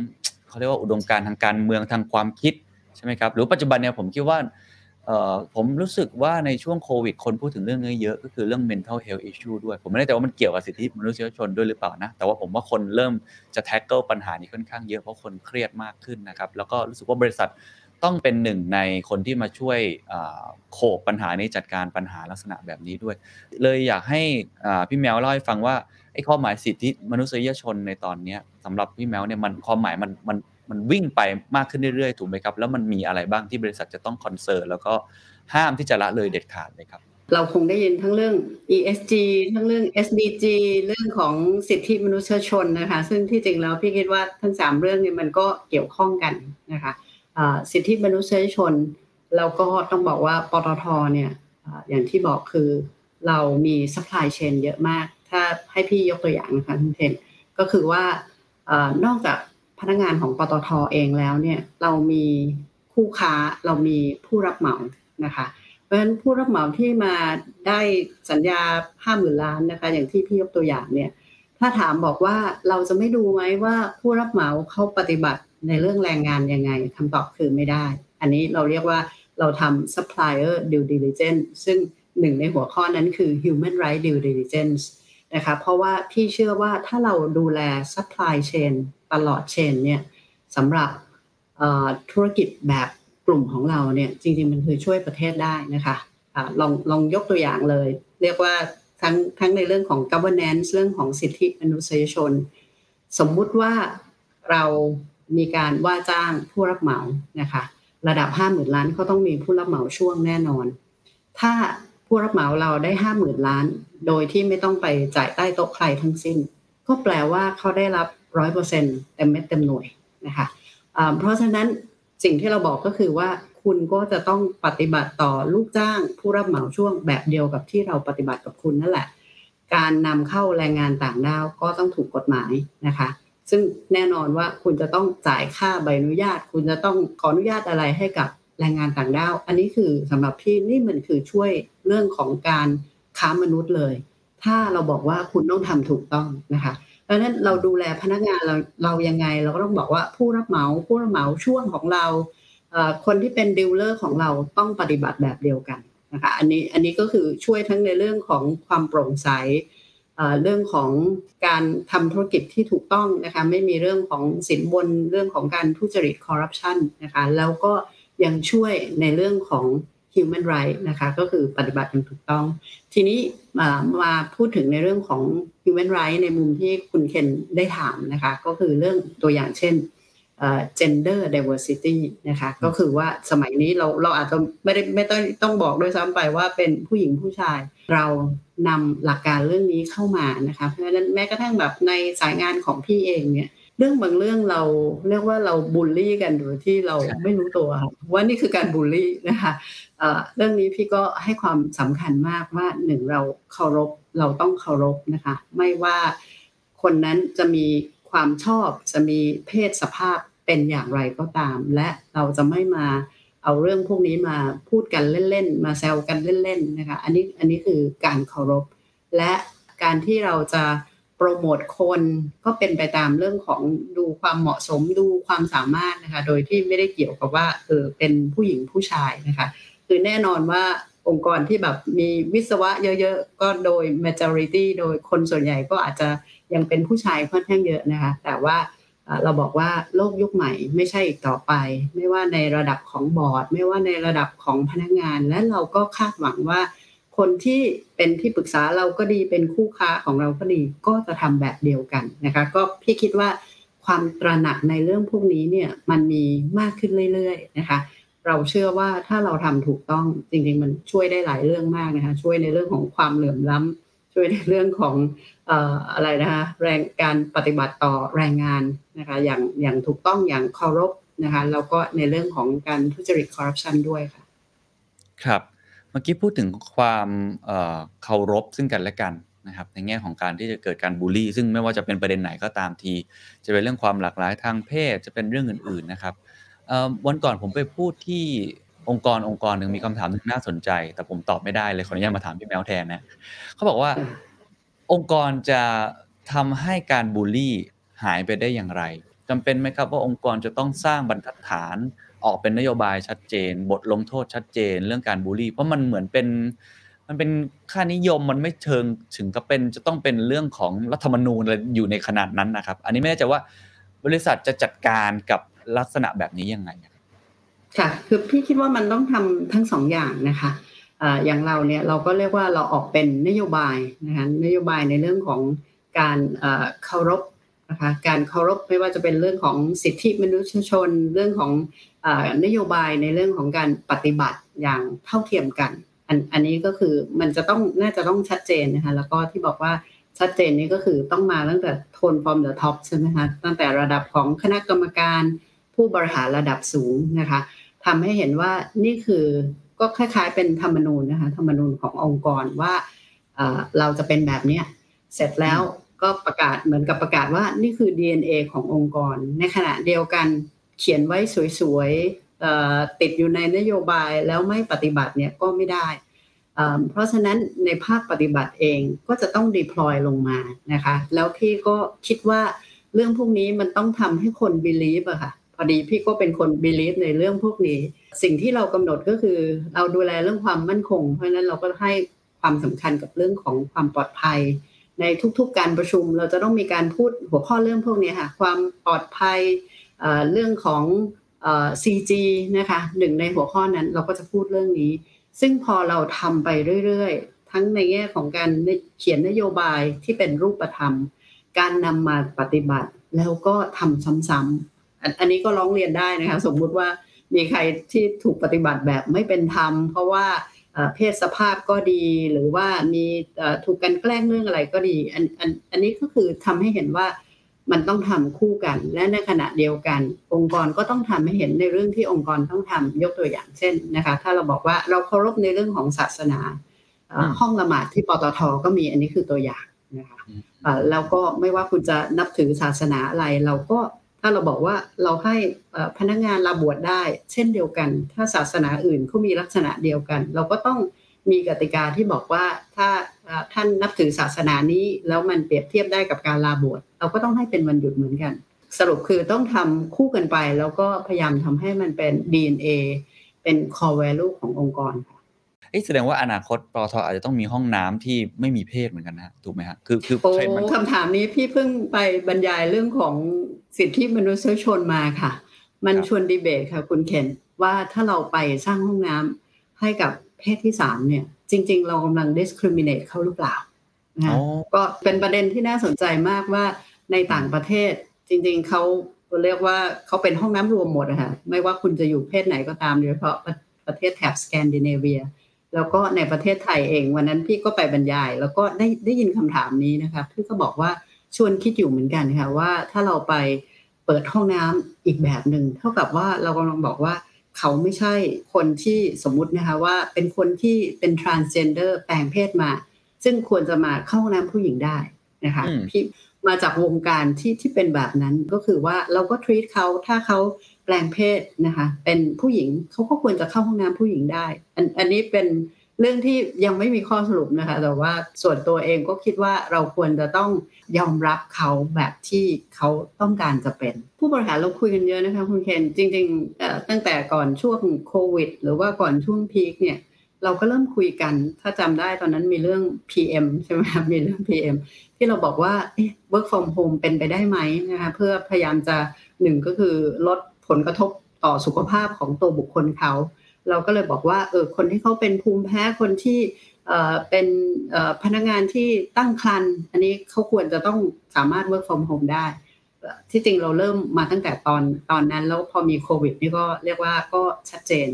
เขาเรียกว่าอุดมการทางการเมืองทางความคิดใช่ไหมครับหรือปัจจุบันเนี่ยผมคิดว่า ผมรู้สึกว่าในช่วงโควิด คนพูดถึงเรื่องนี้เยอะก็คือเรื่อง mental health issue ด้วย ผมไม่แน่ใจว่ามันเกี่ยวกับสิทธิมนุษยชนด้วยหรือเปล่านะ แต่ว่าผมว่าคนเริ่มจะ tackle ปัญหานี้ค่อนข้างเยอะเพราะคนเครียดมากขึ้นนะครับ แล้วก็รู้สึกว่าบริษัทต้องเป็นหนึ่งในคนที่มาช่วยโขกปัญหานี้จัดการปัญหาลักษณะแบบนี้ด้วย เลยอยากให้พี่แมวเล่าให้ฟังว่าไอ้ข้อหมายสิทธิมนุษยชนในตอนนี้สำหรับพี่แมวเนี่ยมันความหมายมันมัน มันวิ่งไปมากขึ้นเรื่อยๆถูกไหมครับ แล้วมันมีอะไรบ้างที่บริษัทจะต้องคอนเซิร์นแล้วก็ห้ามที่จะละเลยเด็ดขาดเลยครับ เราคงได้ยินทั้งเรื่อง ESG ทั้งเรื่อง SDG เรื่องของสิทธิมนุษยชนนะคะ ซึ่งที่จริงแล้วพี่คิดว่าทั้งสามเรื่องนี้มันก็เกี่ยวข้องกันนะคะสิทธิมนุษยชน เราก็ต้องบอกว่าปตทเนี่ยอย่างที่บอกคือเรามี supply chain เยอะมาก ถ้าให้พี่ยกตัวอย่างนะคะคุณเทนก็คือว่านอกจาก พนักงานของปตทเองแล้วเนี่ยเรามีคู่ค้าเรามีผู้รับเหมานะคะเพราะฉะนั้นผู้รับเหมาที่มาได้สัญญาห้าหมื่นล้านนะคะ อย่างที่พี่ยกตัวอย่างเนี่ย ถ้าถามบอกว่าเราจะไม่ดูไหมว่าผู้รับเหมาเขาปฏิบัติในเรื่องแรงงานยังไงคำตอบคือไม่ได้ อันนี้เราเรียกว่าเราทำ supplier due diligence ซึ่งหนึ่งในหัวข้อนั้นคือ human right due diligence นะคะเพราะว่าพี่เชื่อว่าถ้าเราดูแล supply chain ตลอดเชนเนี่ยสำหรับธุรกิจแบบกลุ่มของเราเนี่ยจริงๆมันคือช่วยประเทศได้นะคะอะลองลองยกตัวอย่างเลย เรียกว่าทั้งทั้งในเรื่องของ governance เรื่องของสิทธิมนุษยชน สมมุติว่าเรามีการว่าจ้างผู้รับเหมานะคะระดับห้าหมื่นล้านเขาต้องมีผู้รับเหมาช่วงแน่นอน ถ้าผู้รับเหมาเราได้ห้าหมื่นล้าน โดยที่ไม่ต้องไปจ่ายใต้โต๊ะใครทั้งสิ้น ก็แปลว่าเขาได้รับร้อยเปอร์เซ็นต์เต็มเม็ดเต็มหน่วยนะคะเพราะฉะนั้นสิ่งที่เราบอกก็คือว่าคุณก็จะต้องปฏิบัติต่อลูกจ้างผู้รับเหมาช่วงแบบเดียวกับที่เราปฏิบัติกับคุณนั่นแหละ การนำเข้าแรงงานต่างด้าวก็ต้องถูกกฎหมายนะคะ ซึ่งแน่นอนว่าคุณจะต้องจ่ายค่าใบอนุญาต คุณจะต้องขออนุญาตอะไรให้กับแรงงานต่างด้าว อันนี้คือสำหรับพี่นี่มันคือช่วยเรื่องของการ ค้ามนุษย์เลย ถ้าเราบอกว่าคุณต้องทำถูกต้องนะคะเพราะนั้นเราดูแลพนักงานเราเรายังไง เราก็ต้องบอกว่าผู้รับเหมาผู้รับเหมาช่วงของเราคนที่เป็นดีลเลอร์ของเราต้องปฏิบัติแบบเดียวกันนะคะอันนี้อันนี้ก็คือช่วยทั้งในเรื่องของความโปร่งใสเรื่องของการทำธุรกิจที่ถูกต้องนะคะไม่มีเรื่องของสินบนเรื่องของการทุจริตคอร์รัปชันนะคะแล้วก็ยังช่วยในเรื่องของ human right นะคะก็คือปฏิบัติอย่างถูกต้อง ทีนี้มามาพูดถึงในเรื่องของ human right ในมุมที่คุณเคนได้ถามนะคะก็คือเรื่องตัวอย่างเช่นเอ่อ gender diversity นะคะก็คือว่าสมัยนี้เราเราอาจจะไม่ได้ไม่ต้องต้องบอกด้วยซ้ำไปว่าเป็นผู้หญิงผู้ชาย เรานำหลักการเรื่องนี้เข้ามานะคะเพราะฉะนั้นแม้กระทั่งแบบในสายงานของพี่เองเนี่ยเรื่องบางเรื่องเราเรียกว่าเราบูลลี่กันโดยที่เราไม่รู้ตัวค่ะว่านี่คือการบูลลี่นะคะ เรื่องนี้พี่ก็ให้ความสำคัญมากว่าหนึ่งเราเคารพเราต้องเคารพนะคะ ไม่ว่าคนนั้นจะมีความชอบจะมีเพศสภาพเป็นอย่างไรก็ตาม และเราจะไม่มาเอาเรื่องพวกนี้มาพูดกันเล่นๆ มาแซวกันเล่นๆนะคะ อันนี้อันนี้คือการเคารพ และการที่เราจะโปรโมทคนก็เป็นไปตามเรื่องของดูความเหมาะสมดูความสามารถนะคะ โดยที่ไม่ได้เกี่ยวกับว่าเออเป็นผู้หญิงผู้ชายนะคะ คือแน่นอนว่าองค์กรที่แบบมีวิศวะเยอะๆ ก็โดย majority โดยคนส่วนใหญ่ก็อาจจะยังเป็นผู้ชายค่อนข้างเยอะนะคะ แต่ว่าเราบอกว่าโลกยุคใหม่ไม่ใช่อีกต่อไป ไม่ว่าในระดับของบอร์ด ไม่ว่าในระดับของพนักงาน และเราก็คาดหวังว่า คนที่เป็นที่ปรึกษาเราก็ดีเป็นคู่ค้าของเราก็ดีก็จะทำแบบเดียวกันนะคะก็พี่คิดว่าความตระหนักในเรื่องพวกนี้เนี่ยมันมีมากขึ้นเรื่อยๆนะคะ เราเชื่อว่าถ้าเราทำถูกต้องจริงๆ มันช่วยได้หลายเรื่องมากนะคะช่วยในเรื่องของความเหลื่อมล้ำช่วยในเรื่องของออะไรนะคะแรงการปฏิบัติต่อแรงงานนะคะอย่างอย่างถูกต้องอย่างเคารพนะคะแล้วก็ในเรื่องของการทุจริตคอร์รัปชันด้วยค่ะ ครับเมื่อกี้พูดถึงความเคารพซึ่งกันและกันนะครับ ในแง่ของการที่จะเกิดการบูลลี่ ซึ่งไม่ว่าจะเป็นประเด็นไหนก็ตามที จะเป็นเรื่องความหลากหลายทางเพศจะเป็นเรื่องอื่น ๆนะครับ เอ่อ วันก่อนผมไปพูดที่องค์กรองค์กรหนึ่ง มีคำถามหนึ่งน่าสนใจ แต่ผมตอบไม่ได้เลย ขออนุญาตมาถามพี่แมวแทนนะ เขาบอกว่าองค์กรจะทำให้การบูลลี่หายไปได้อย่างไร จำเป็นไหมครับว่า องค์กรจะต้องสร้างบรรทัดฐาน ออกเป็นนโยบายชัดเจน บทลงโทษชัดเจนเรื่องการบูลลี่เพราะมันเหมือนเป็น มันเป็นค่านิยม มันไม่เชิงถึงกับเป็น จะต้องเป็นเรื่องของรัฐธรรมนูญ อะไร อยู่ในขนาดนั้นนะครับ อันนี้ไม่แน่ใจว่า บริษัทจะจัดการกับ ลักษณะแบบนี้ยังไงค่ะ คือพี่คิดว่ามันต้องทำทั้งสองอย่างนะคะอย่างเราเนี่ยเราก็เรียกว่าเราออกเป็นนโยบายนะคะนโยบายในเรื่องของการเคารพนะคะการเคารพไม่ว่าจะเป็นเรื่องของสิทธิมนุษยชน เรื่องของนโยบายในเรื่องของการปฏิบัติอย่างเท่าเทียมกัน อันอันนี้ก็คือมันจะต้องน่าจะต้องชัดเจนนะคะแล้วก็ที่บอกว่าชัดเจนนี้ก็คือต้องมาตั้งแต่โทนฟอร์มเดอะท็อปใช่ไหมคะตั้งแต่ระดับของคณะกรรมการ ผู้บริหารระดับสูงนะคะทำให้เห็นว่านี่คือก็คล้าย ๆ เป็นธรรมนูญนะคะธรรมนูญขององค์กรว่าเราจะเป็นแบบนี้เสร็จแล้วก็ประกาศเหมือนกับประกาศว่านี่คือ DNA ขององค์กร ในขณะเดียวกันเขียนไว้สวยๆติดอยู่ในนโยบายแล้วไม่ปฏิบัติเนี่ยก็ไม่ได้ เพราะฉะนั้นในภาคปฏิบัติเองก็จะต้อง deploy ลงมานะคะ แล้วพี่ก็คิดว่าเรื่องพวกนี้มันต้องทำให้คน believe อะค่ะ พอดีพี่ก็เป็นคน believe ในเรื่องพวกนี้ สิ่งที่เรากำหนดก็คือ เราดูแลเรื่องความมั่นคง เพราะฉะนั้นเราก็ให้ความสำคัญกับเรื่องของความปลอดภัย ในทุกๆการประชุม เราจะต้องมีการพูดหัวข้อเรื่องพวกนี้ค่ะความปลอดภัยเรื่องของ CG นะคะหนึ่งในหัวข้อนั้นเราก็จะพูดเรื่องนี้ ซึ่งพอเราทำไปเรื่อยๆ ทั้งในแง่ของการเขียนนโยบายที่เป็นรูปธรรม การนำมาปฏิบัติแล้วก็ทำซ้ำๆ อันนี้ก็ร้องเรียนได้นะคะ สมมุติว่ามีใครที่ถูกปฏิบัติแบบไม่เป็นธรรม เพราะว่าเพศสภาพก็ดีหรือว่ามีถูกกันแกล้งเรื่องอะไรก็ดีอันอันอันนี้ก็คือทำให้เห็นว่ามันต้องทำคู่กัน และในขณะเดียวกัน องค์กรก็ต้องทำให้เห็นในเรื่องที่องค์กรต้องทำยกตัวอย่างเช่นนะคะ ถ้าเราบอกว่าเราเคารพในเรื่องของศาสนา ห้องละหมาดที่ปตทก็มีอันนี้คือตัวอย่างนะคะแล้วก็ไม่ว่าคุณจะนับถือศาสนาอะไรเราก็ ถ้าเราบอกว่าเราให้พนักงานลาบวชได้ เช่นเดียวกัน ถ้าศาสนาอื่นเขามีลักษณะเดียวกัน เราก็ต้องมีกติกาที่บอกว่าถ้าท่านนับถือศาสนานี้แล้วมันเปรียบเทียบได้กับการลาบวชเราก็ต้องให้เป็นวันหยุดเหมือนกัน สรุปคือต้องทำคู่กันไป แล้วก็พยายามทำให้มันเป็น DNA เป็น core value ขององค์กรค่ะ แสดงว่าอนาคตปตทอาจจะต้องมีห้องน้ำที่ไม่มีเพศเหมือนกันนะถูกไหมฮะคือคือเทรนด์มันคำถามนี้พี่เพิ่งไปบรรยายเรื่องของสิทธิมนุษยชนมาค่ะ มันชวนดีเบตค่ะคุณเคนว่าถ้าเราไปสร้างห้องน้ำให้กับเพศที่สามเนี่ย จริง ๆ เรากำลัง discriminate เขาหรือเปล่านะก็เป็นประเด็นที่น่าสนใจมากว่าในต่างประเทศจริง ๆเขาเรียกว่าเขาเป็นห้องน้ำรวมหมดอะค่ะไม่ว่าคุณจะอยู่เพศไหนก็ตามโดยเฉพาะประเทศแถบสแกนดิเนเวีย แล้วก็ในประเทศไทยเองวันนั้นพี่ก็ไปบรรยาย แล้วก็ได้ได้ยินคำถามนี้นะคะพี่ก็บอกว่าชวนคิดอยู่เหมือนกันค่ะว่าถ้าเราไปเปิดห้องน้ำอีกแบบหนึ่งเท่ากับว่าเรากำลังบอกว่าเขาไม่ใช่คนที่สมมุตินะคะว่าเป็นคนที่เป็น transgender แปลงเพศมา ซึ่งควรจะมาเข้าห้องน้ำผู้หญิงได้นะคะอืมพี่มาจากวงการที่ที่เป็นแบบนั้นก็คือว่าเราก็ treat เขาถ้าเขา แปลงเพศนะคะ เป็นผู้หญิงเขาก็ควรจะเข้าห้องน้ำผู้หญิงได้ อันอันนี้เป็นเรื่องที่ยังไม่มีข้อสรุปนะคะ แต่ว่าส่วนตัวเองก็คิดว่าเราควรจะต้องยอมรับเขาแบบที่เขาต้องการจะเป็น ผู้บริหารเราคุยกันเยอะนะคะคุณเคนจริงๆตั้งแต่ก่อนช่วงโควิด หรือว่าก่อนช่วงพีคเนี่ยเราก็เริ่มคุยกัน ถ้าจำได้ตอนนั้นมีเรื่อง PM ใช่ไหมครับมีเรื่อง PM ที่เราบอกว่าเอ๊ะ work from home เป็นไปได้ไหมนะคะเพื่อพยายามจะหนึ่งก็คือลด ผลกระทบต่อสุขภาพของตัวบุคคลเขา เราก็เลยบอกว่าเออคนที่เขาเป็นภูมิแพ้คนที่เออเป็นเออพนักงานที่ตั้งครรภ์อันนี้เขาควรจะต้องสามารถ work from home ได้ ที่จริงเราเริ่มมาตั้งแต่ตอนตอนนั้น แล้วพอมีโควิดนี่ก็เรียกว่าก็ชัดเจน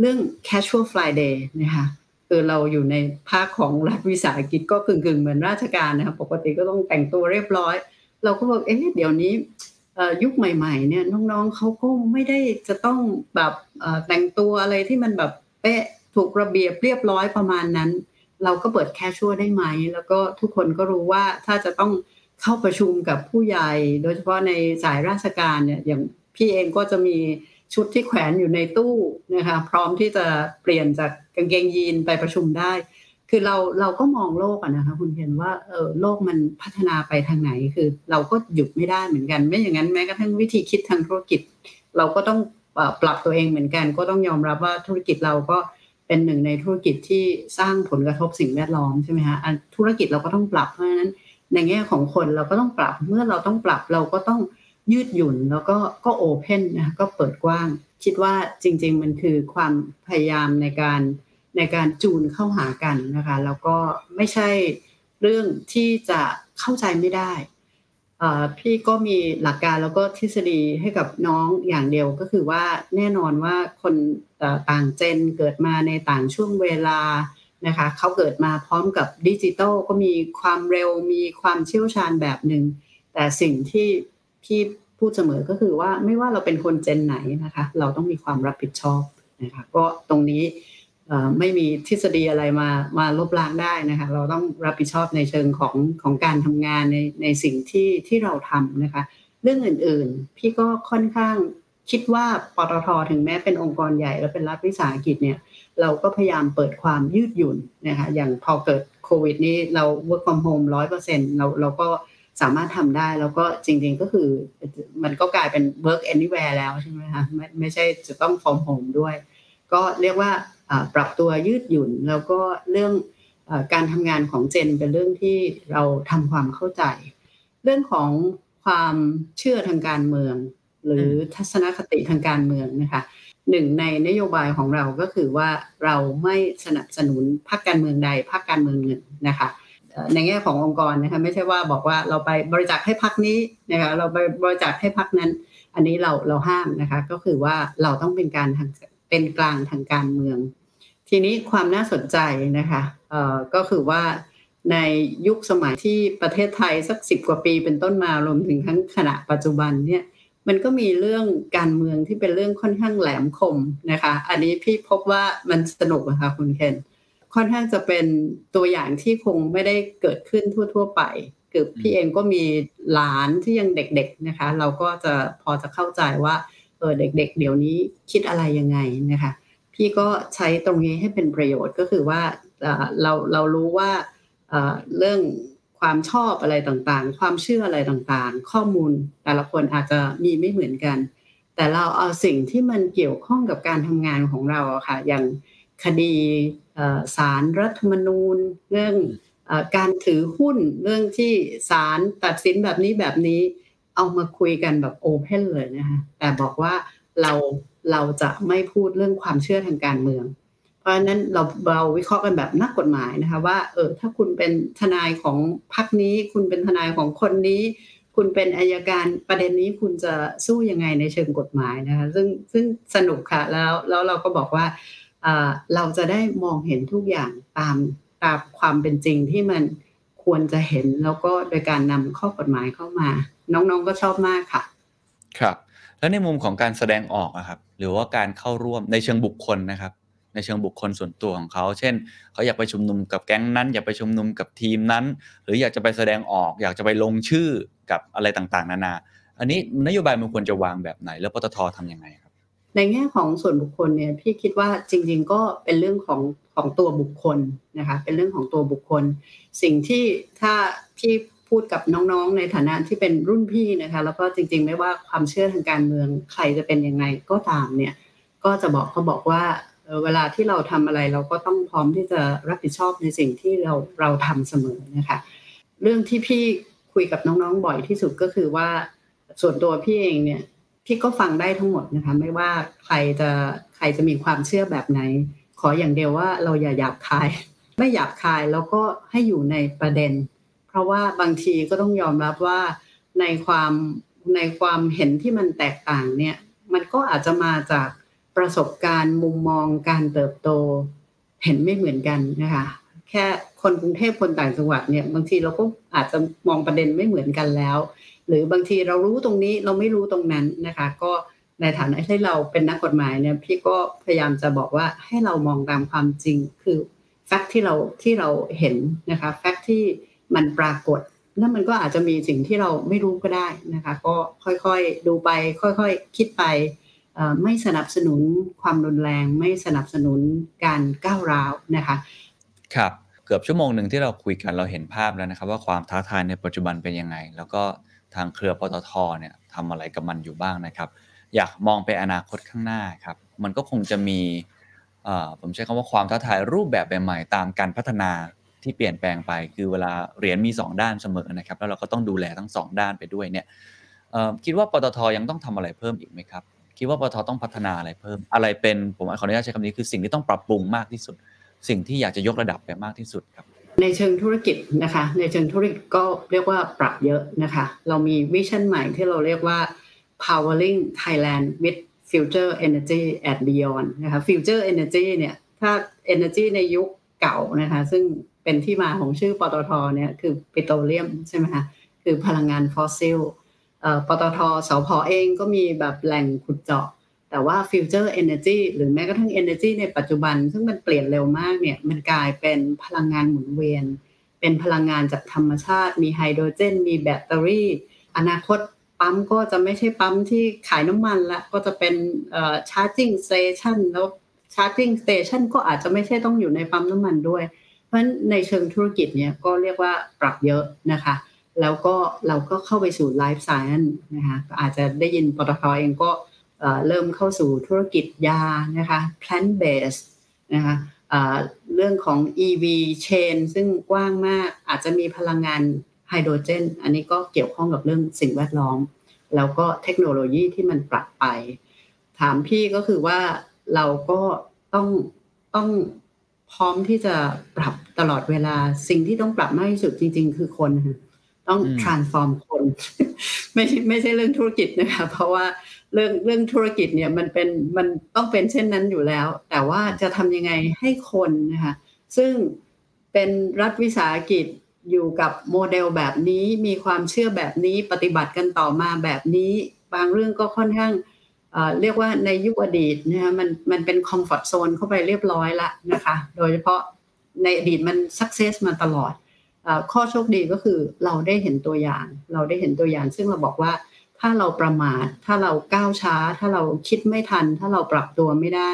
เรื่อง casual Friday นะคะคือเราอยู่ในภาคของรัฐวิสาหกิจก็กึ่งๆ เหมือนราชการนะคะปกติก็ต้องแต่งตัวเรียบร้อย เราก็บอกเอ๊ะเดี๋ยวนี้ ยุคใหม่ๆเนี่ยน้องๆเขาก็ไม่ได้จะต้องแบบแต่งตัวอะไรที่มันแบบเป๊ะถูกระเบียบเรียบร้อยประมาณนั้น เราก็เปิดแคชชวได้ไหม แล้วก็ทุกคนก็รู้ว่าถ้าจะต้องเข้าประชุมกับผู้ใหญ่ โดยเฉพาะในสายราชการเนี่ยอย่างพี่เองก็จะมีชุดที่แขวนอยู่ในตู้นะคะพร้อมที่จะเปลี่ยนจากกางเกงยีนไปประชุมได้ คือเราเราก็มองโลกอะนะคะคุณเห็นว่าเออโลกมันพัฒนาไปทางไหนคือ เราก็หยุดไม่ได้เหมือนกัน ไม่อย่างนั้นแม้กระทั่งวิธีคิดทางธุรกิจ เราก็ต้องปรับตัวเองเหมือนกัน ก็ต้องยอมรับว่าธุรกิจเราก็เป็นหนึ่งในธุรกิจที่สร้างผลกระทบสิ่งแวดล้อมใช่ไหมฮะธุรกิจเราก็ต้องปรับเพราะฉะนั้นในแง่ของคนเราก็ต้องปรับเมื่อเราต้องปรับเราก็ต้องยืดหยุ่นแล้วก็ก็โอเพนนะก็เปิดกว้าง คิดว่าจริง ๆ มันคือความพยายามในการ ในการจูนเข้าหากันนะคะแล้วก็ไม่ใช่เรื่องที่จะเข้าใจไม่ได้พี่ก็มีหลักการแล้วก็ทฤษฎีให้กับน้องอย่างเดียวก็คือว่าแน่นอนว่าคนต่างเจนเกิดมาในต่างช่วงเวลานะคะเขาเกิดมาพร้อมกับดิจิตอลก็มีความเร็วมีความเชี่ยวชาญแบบหนึ่งแต่สิ่งที่พี่พูดเสมอก็คือว่าไม่ว่าเราเป็นคนเจนไหนนะคะ เราต้องมีความรับผิดชอบนะคะก็ตรงนี้ ไม่มีทฤษฎีอะไรมามาลบล้างได้นะคะ เราต้องรับผิดชอบในเชิงของของการทำงานในในสิ่งที่ที่เราทำนะคะ เรื่องอื่นๆ พี่ก็ค่อนข้างคิดว่าปตทถึงแม้เป็นองค์กรใหญ่และเป็นรัฐวิสาหกิจเนี่ย เราก็พยายามเปิดความยืดหยุ่นนะคะอย่างพอเกิดโควิดนี้เรา work from home ร้อยเปอร์เซ็นเราเราก็สามารถทำได้แล้วก็จริง ๆก็คือมันก็กลายเป็น work anywhere แล้วใช่ไหมคะไม่ไม่ใช่จะต้อง from home ด้วย ก็เรียกว่าอ่า ปรับตัวยืดหยุ่น แล้วก็เรื่องอการทำงานของเจนเป็นเรื่องที่เราทำความเข้าใจ เรื่องของความเชื่อทางการเมือง หรือทัศนคติทางการเมืองนะคะหนึ่งในนโยบายของเราก็คือว่าเราไม่สนับสนุนพรรคการเมืองใดพรรคการเมืองหนึ่งนะคะในแง่ขององค์กรนะคะไม่ใช่ว่าบอกว่าเราไปบริจาคให้พรรคนี้นะคะเราไปบริจาคให้พรรคนั้น อันนี้เราเราห้ามนะคะก็คือว่าเราต้องเป็นการทางเป็นกลางทางการเมือง ทีนี้ความน่าสนใจนะคะเอ่อก็คือว่าในยุคสมัยที่ประเทศไทยสักสิบกว่าปีเป็นต้นมารวมถึงทั้งขณะปัจจุบันเนี่ยมันก็มีเรื่องการเมืองที่เป็นเรื่องค่อนข้างแหลมคมนะคะ อันนี้พี่พบว่ามันสนุกนะคะคุณเคนค่อนข้างจะเป็นตัวอย่างที่คงไม่ได้เกิดขึ้นทั่ว ๆ ไปคือพี่เองก็มีหลานที่ยังเด็ก ๆนะคะ เราก็จะพอจะเข้าใจว่าเออเด็ก ๆ เดี๋ยวนี้คิดอะไรยังไงนะคะ พี่ก็ใช้ตรงนี้ให้เป็นประโยชน์ก็คือว่าเราเรารู้ว่าเรื่องความชอบอะไรต่างๆ ความเชื่ออะไรต่างๆ ข้อมูลแต่ละคนอาจจะมีไม่เหมือนกัน แต่เราเอาสิ่งที่มันเกี่ยวข้องกับการทำงานของเราค่ะ อย่างคดีเอ่อศารรัฐธรรมนูญ เรื่องอการถือหุ้นเรื่องที่ศาลตัดสินแบบนี้แบบนี้ เอามาคุยกันแบบโอเพนเลยนะคะแต่บอกว่าเรา เราจะไม่พูดเรื่องความเชื่อทางการเมือง เพราะฉะนั้นเราเราวิเคราะห์กันแบบนักกฎหมายนะคะว่าเออถ้าคุณเป็นทนายของพรรคนี้ คุณเป็นทนายของคนนี้ คุณเป็นอายการประเด็นนี้คุณจะสู้ยังไงในเชิงกฎหมายนะคะซึ่งซึ่งสนุกค่ะแล้วแล้วเราก็บอกว่าเราจะได้มองเห็นทุกอย่างตามตามความเป็นจริงที่มันควรจะเห็นแล้วก็โดยการนำข้อกฎหมายเข้ามา น้องๆก็ชอบมากค่ะ ครับ แล้วในมุมของการแสดงออกนะครับหรือว่าการเข้าร่วมในเชิงบุคคลนะครับ ในเชิงบุคคลส่วนตัวของเขา เช่น เขาอยากไปชุมนุมกับแก๊งนั้น อยากไปชุมนุมกับทีมนั้น หรืออยากจะไปแสดงออก อยากจะไปลงชื่อกับอะไรต่างๆ นานา อันนี้นโยบายมันควรจะวางแบบไหน แล้วปตททํำยังไงครับ ในแง่ของส่วนบุคคลเนี่ยพี่คิดว่าจริง ๆ ก็เป็นเรื่องของของตัวบุคคลนะคะเป็นเรื่องของตัวบุคคล สิ่งที่ถ้าพี่ พูดกับน้องๆ ในฐานะที่เป็นรุ่นพี่นะคะ แล้วก็จริงๆ ไม่ว่าความเชื่อทางการเมืองใครจะเป็นยังไงก็ตามเนี่ย ก็จะบอกเขาบอกว่าเวลาที่เราทำอะไรเราก็ต้องพร้อมที่จะรับผิดชอบในสิ่งที่เราเราทำเสมอนะคะ เรื่องที่พี่คุยกับน้องๆ บ่อยที่สุดก็คือว่าส่วนตัวพี่เองเนี่ยพี่ก็ฟังได้ทั้งหมดนะคะ ไม่ว่าใครจะใครจะมีความเชื่อแบบไหน ขออย่างเดียวว่าเราอย่าหยาบคาย ไม่หยาบคายแล้วก็ให้อยู่ในประเด็น เพราะว่าบางทีก็ต้องยอมรับว่าในความในความเห็นที่มันแตกต่างเนี่ย มันก็อาจจะมาจากประสบการณ์มุมมองการเติบโตเห็นไม่เหมือนกันนะคะแค่คนกรุงเทพคนต่างจังหวัดเนี่ยบางทีเราก็อาจจะมองประเด็นไม่เหมือนกันแล้ว หรือบางทีเรารู้ตรงนี้เราไม่รู้ตรงนั้นนะคะ ก็ในฐานะที่เราเป็นนักกฎหมายเนี่ยพี่ก็พยายามจะบอกว่าให้เรามองตามความจริงคือแฟกต์ที่เราที่เราเห็นนะคะแฟกต์ที่ มันปรากฏนั่นมันก็อาจจะมีสิ่งที่เราไม่รู้ก็ได้นะคะ ก็ค่อยๆดูไป ค่อยๆคิดไปไม่สนับสนุนความรุนแรง ไม่สนับสนุนการก้าวร้าวนะคะ ครับเกือบชั่วโมงหนึ่งที่เราคุยกันเราเห็นภาพแล้วนะครับ ว่าความท้าทายในปัจจุบันเป็นยังไง แล้วก็ทางเครือปตทเนี่ยทำอะไรกับมันอยู่บ้างนะครับ อยากมองไปอนาคตข้างหน้าครับ มันก็คงจะมีผมใช้คำว่าความท้าทายรูปแบบใหม่ๆตามการพัฒนา ที่เปลี่ยนแปลงไป คือเวลาเหรียญมี 2 ด้านเสมอนะครับ แล้วเราก็ต้องดูแลทั้ง 2 ด้านไปด้วยเนี่ยคิดว่าปตทยังต้องทำอะไรเพิ่มอีกไหมครับ คิดว่าปตทต้องพัฒนาอะไรเพิ่ม อะไรเป็นผมขออนุญาตใช้คำนี้คือสิ่งที่ต้องปรับปรุงมากที่สุด สิ่งที่อยากจะยกระดับไปมากที่สุดครับในเชิงธุรกิจนะคะ ในเชิงธุรกิจก็เรียกว่าปรับเยอะนะคะ เรามี vision ใหม่ที่เราเรียกว่า powering Thailand with future energy and beyond นะคะ future energy เนี่ย ถ้า energy ในยุคเก่านะคะ ซึ่ง เป็นที่มาของชื่อปตทเนี่ยคือปิโตรเลียมใช่ไหมคะคือพลังงานฟอสซิลปตทสผเองก็มีแบบแหล่งขุดเจาะ แต่ว่า future energy หรือแม้กระทั่งเอเนจีในปัจจุบัน ซึ่งมันเปลี่ยนเร็วมากเนี่ยมันกลายเป็นพลังงานหมุนเวียน เป็นพลังงานจากธรรมชาติ มีไฮโดรเจน มีแบตเตอรี่ อนาคตปั๊มก็จะไม่ใช่ปั๊มที่ขายน้ำมันละก็จะเป็น charging station แล้ว charging station ก็อาจจะไม่ใช่ต้องอยู่ในปั๊มน้ำมันด้วย เพราะฉะนั้นในเชิงธุรกิจเนี่ยก็เรียกว่าปรับเยอะนะคะ แล้วก็เราก็เข้าไปสู่ life scienceนะคะอาจจะได้ยินปตทเองก็เริ่มเข้าสู่ธุรกิจยานะคะ plant based นะคะเรื่องของ EV chain ซึ่งกว้างมากอาจจะมีพลังงานไฮโดรเจน อันนี้ก็เกี่ยวข้องกับเรื่องสิ่งแวดล้อม แล้วก็เทคโนโลยีที่มันปรับไป ถามพี่ก็คือว่าเราก็ต้องต้อง พร้อมที่จะปรับตลอดเวลาสิ่งที่ต้องปรับมากที่สุดจริง ๆ คือคนค่ะต้อง transform คนไม่ไม่ใช่เรื่องธุรกิจนะคะ เพราะว่าเรื่องเรื่องธุรกิจเนี่ยมันเป็นมันต้องเป็นเช่นนั้นอยู่แล้ว แต่ว่าจะทำยังไงให้คนนะคะซึ่งเป็นรัฐวิสาหกิจอยู่กับโมเดลแบบนี้มีความเชื่อแบบนี้ปฏิบัติกันต่อมาแบบนี้ บางเรื่องก็ค่อนข้าง เรียกว่าในยุคอดีตนะคะมันมันเป็นคอมฟอร์ทโซนเข้าไปเรียบร้อยละนะคะ โดยเฉพาะในอดีตมันสักเซสมาตลอดข้อโชคดีก็คือเราได้เห็นตัวอย่าง เราได้เห็นตัวอย่าง ซึ่งเราบอกว่าถ้าเราประมาท ถ้าเราก้าวช้า ถ้าเราคิดไม่ทัน ถ้าเราปรับตัวไม่ได้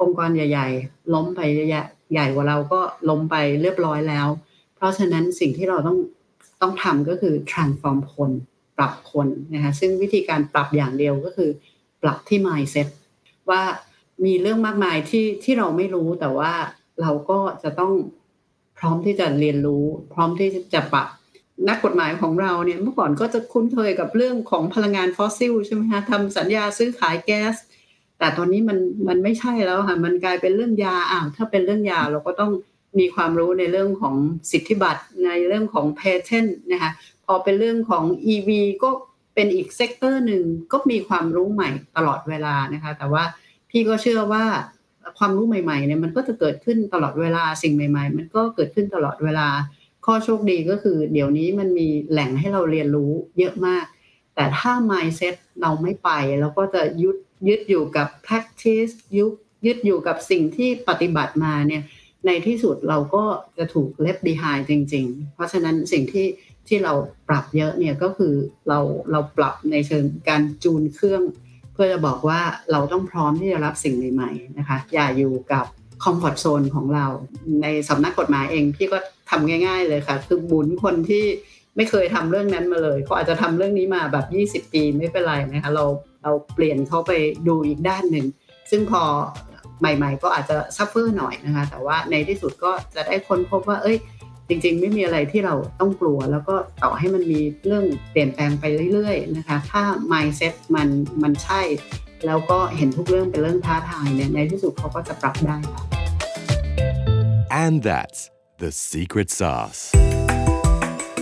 องค์กรใหญ่ ๆ ล้มไปใหญ่ใหญ่กว่าเราก็ล้มไปเรียบร้อยแล้ว เพราะฉะนั้นสิ่งที่เราต้องต้องทำก็คือ transform คน ปรับคนนะคะซึ่งวิธีการปรับอย่างเดียวก็คือ ปรับที่ mindset ว่ามีเรื่องมากมายที่ที่เราไม่รู้แต่ว่าเราก็จะต้องพร้อมที่จะเรียนรู้ พร้อมที่จะปรับนักกฎหมายของเราเนี่ยเมื่อก่อนก็จะคุ้นเคยกับเรื่องของพลังงานฟอสซิลใช่ไหมคะทำสัญญาซื้อขายแก๊ส แต่ตอนนี้มันมันไม่ใช่แล้วค่ะมันกลายเป็นเรื่องยาอ้าวถ้าเป็นเรื่องยาเราก็ต้องมีความรู้ในเรื่องของสิทธิบัตรในเรื่องของ patent นะคะพอเป็นเรื่องของ EV ก็ เป็นอีก sector หนึ่งก็มีความรู้ใหม่ตลอดเวลานะคะ แต่ว่าพี่ก็เชื่อว่าความรู้ใหม่ๆเนี่ยมันก็จะเกิดขึ้นตลอดเวลาสิ่งใหม่ ๆ มันก็เกิดขึ้นตลอดเวลา ข้อโชคดีก็คือ เดี๋ยวนี้มันมีแหล่งให้เราเรียนรู้เยอะมาก แต่ถ้า mindset เราไม่ไปเราก็จะยึดยึดอยู่กับ practice ยึดยึดอยู่กับสิ่งที่ปฏิบัติมาเนี่ยในที่สุดเราก็จะถูก left behind จริง ๆ เพราะฉะนั้นสิ่งที่ ที่เราปรับเยอะเนี่ยก็คือเราเราปรับในเชิงการจูนเครื่อง เพื่อจะบอกว่าเราต้องพร้อมที่จะรับสิ่งใหม่ๆนะคะ อย่าอยู่กับ comfort zone ของเรา ในสำนักกฎหมายเองพี่ก็ทำง่าย ๆ เลยค่ะ คือหมุนคนที่ไม่เคยทำเรื่องนั้นมาเลยเขาอาจจะทำเรื่องนี้มาแบบ 20 ปีไม่เป็นไรนะคะเราเราเปลี่ยนเขาไปดูอีกด้านหนึ่งซึ่งพอใหม่ ๆ ก็อาจจะ suffer หน่อยนะคะ แต่ว่าในที่สุดก็จะได้ค้นพบว่า เอ้ย จริงๆ ไม่มีอะไรที่เราต้องกลัว แล้วก็ต่อให้มันมีเรื่องเปลี่ยนแปลงไปเรื่อยๆนะคะ ถ้า mindset มันมันใช่ แล้วก็เห็นทุกเรื่องเป็นเรื่องท้าทายเนี่ยในที่สุดเขาก็จะปรับได้ค่ะ And that's the secret sauce.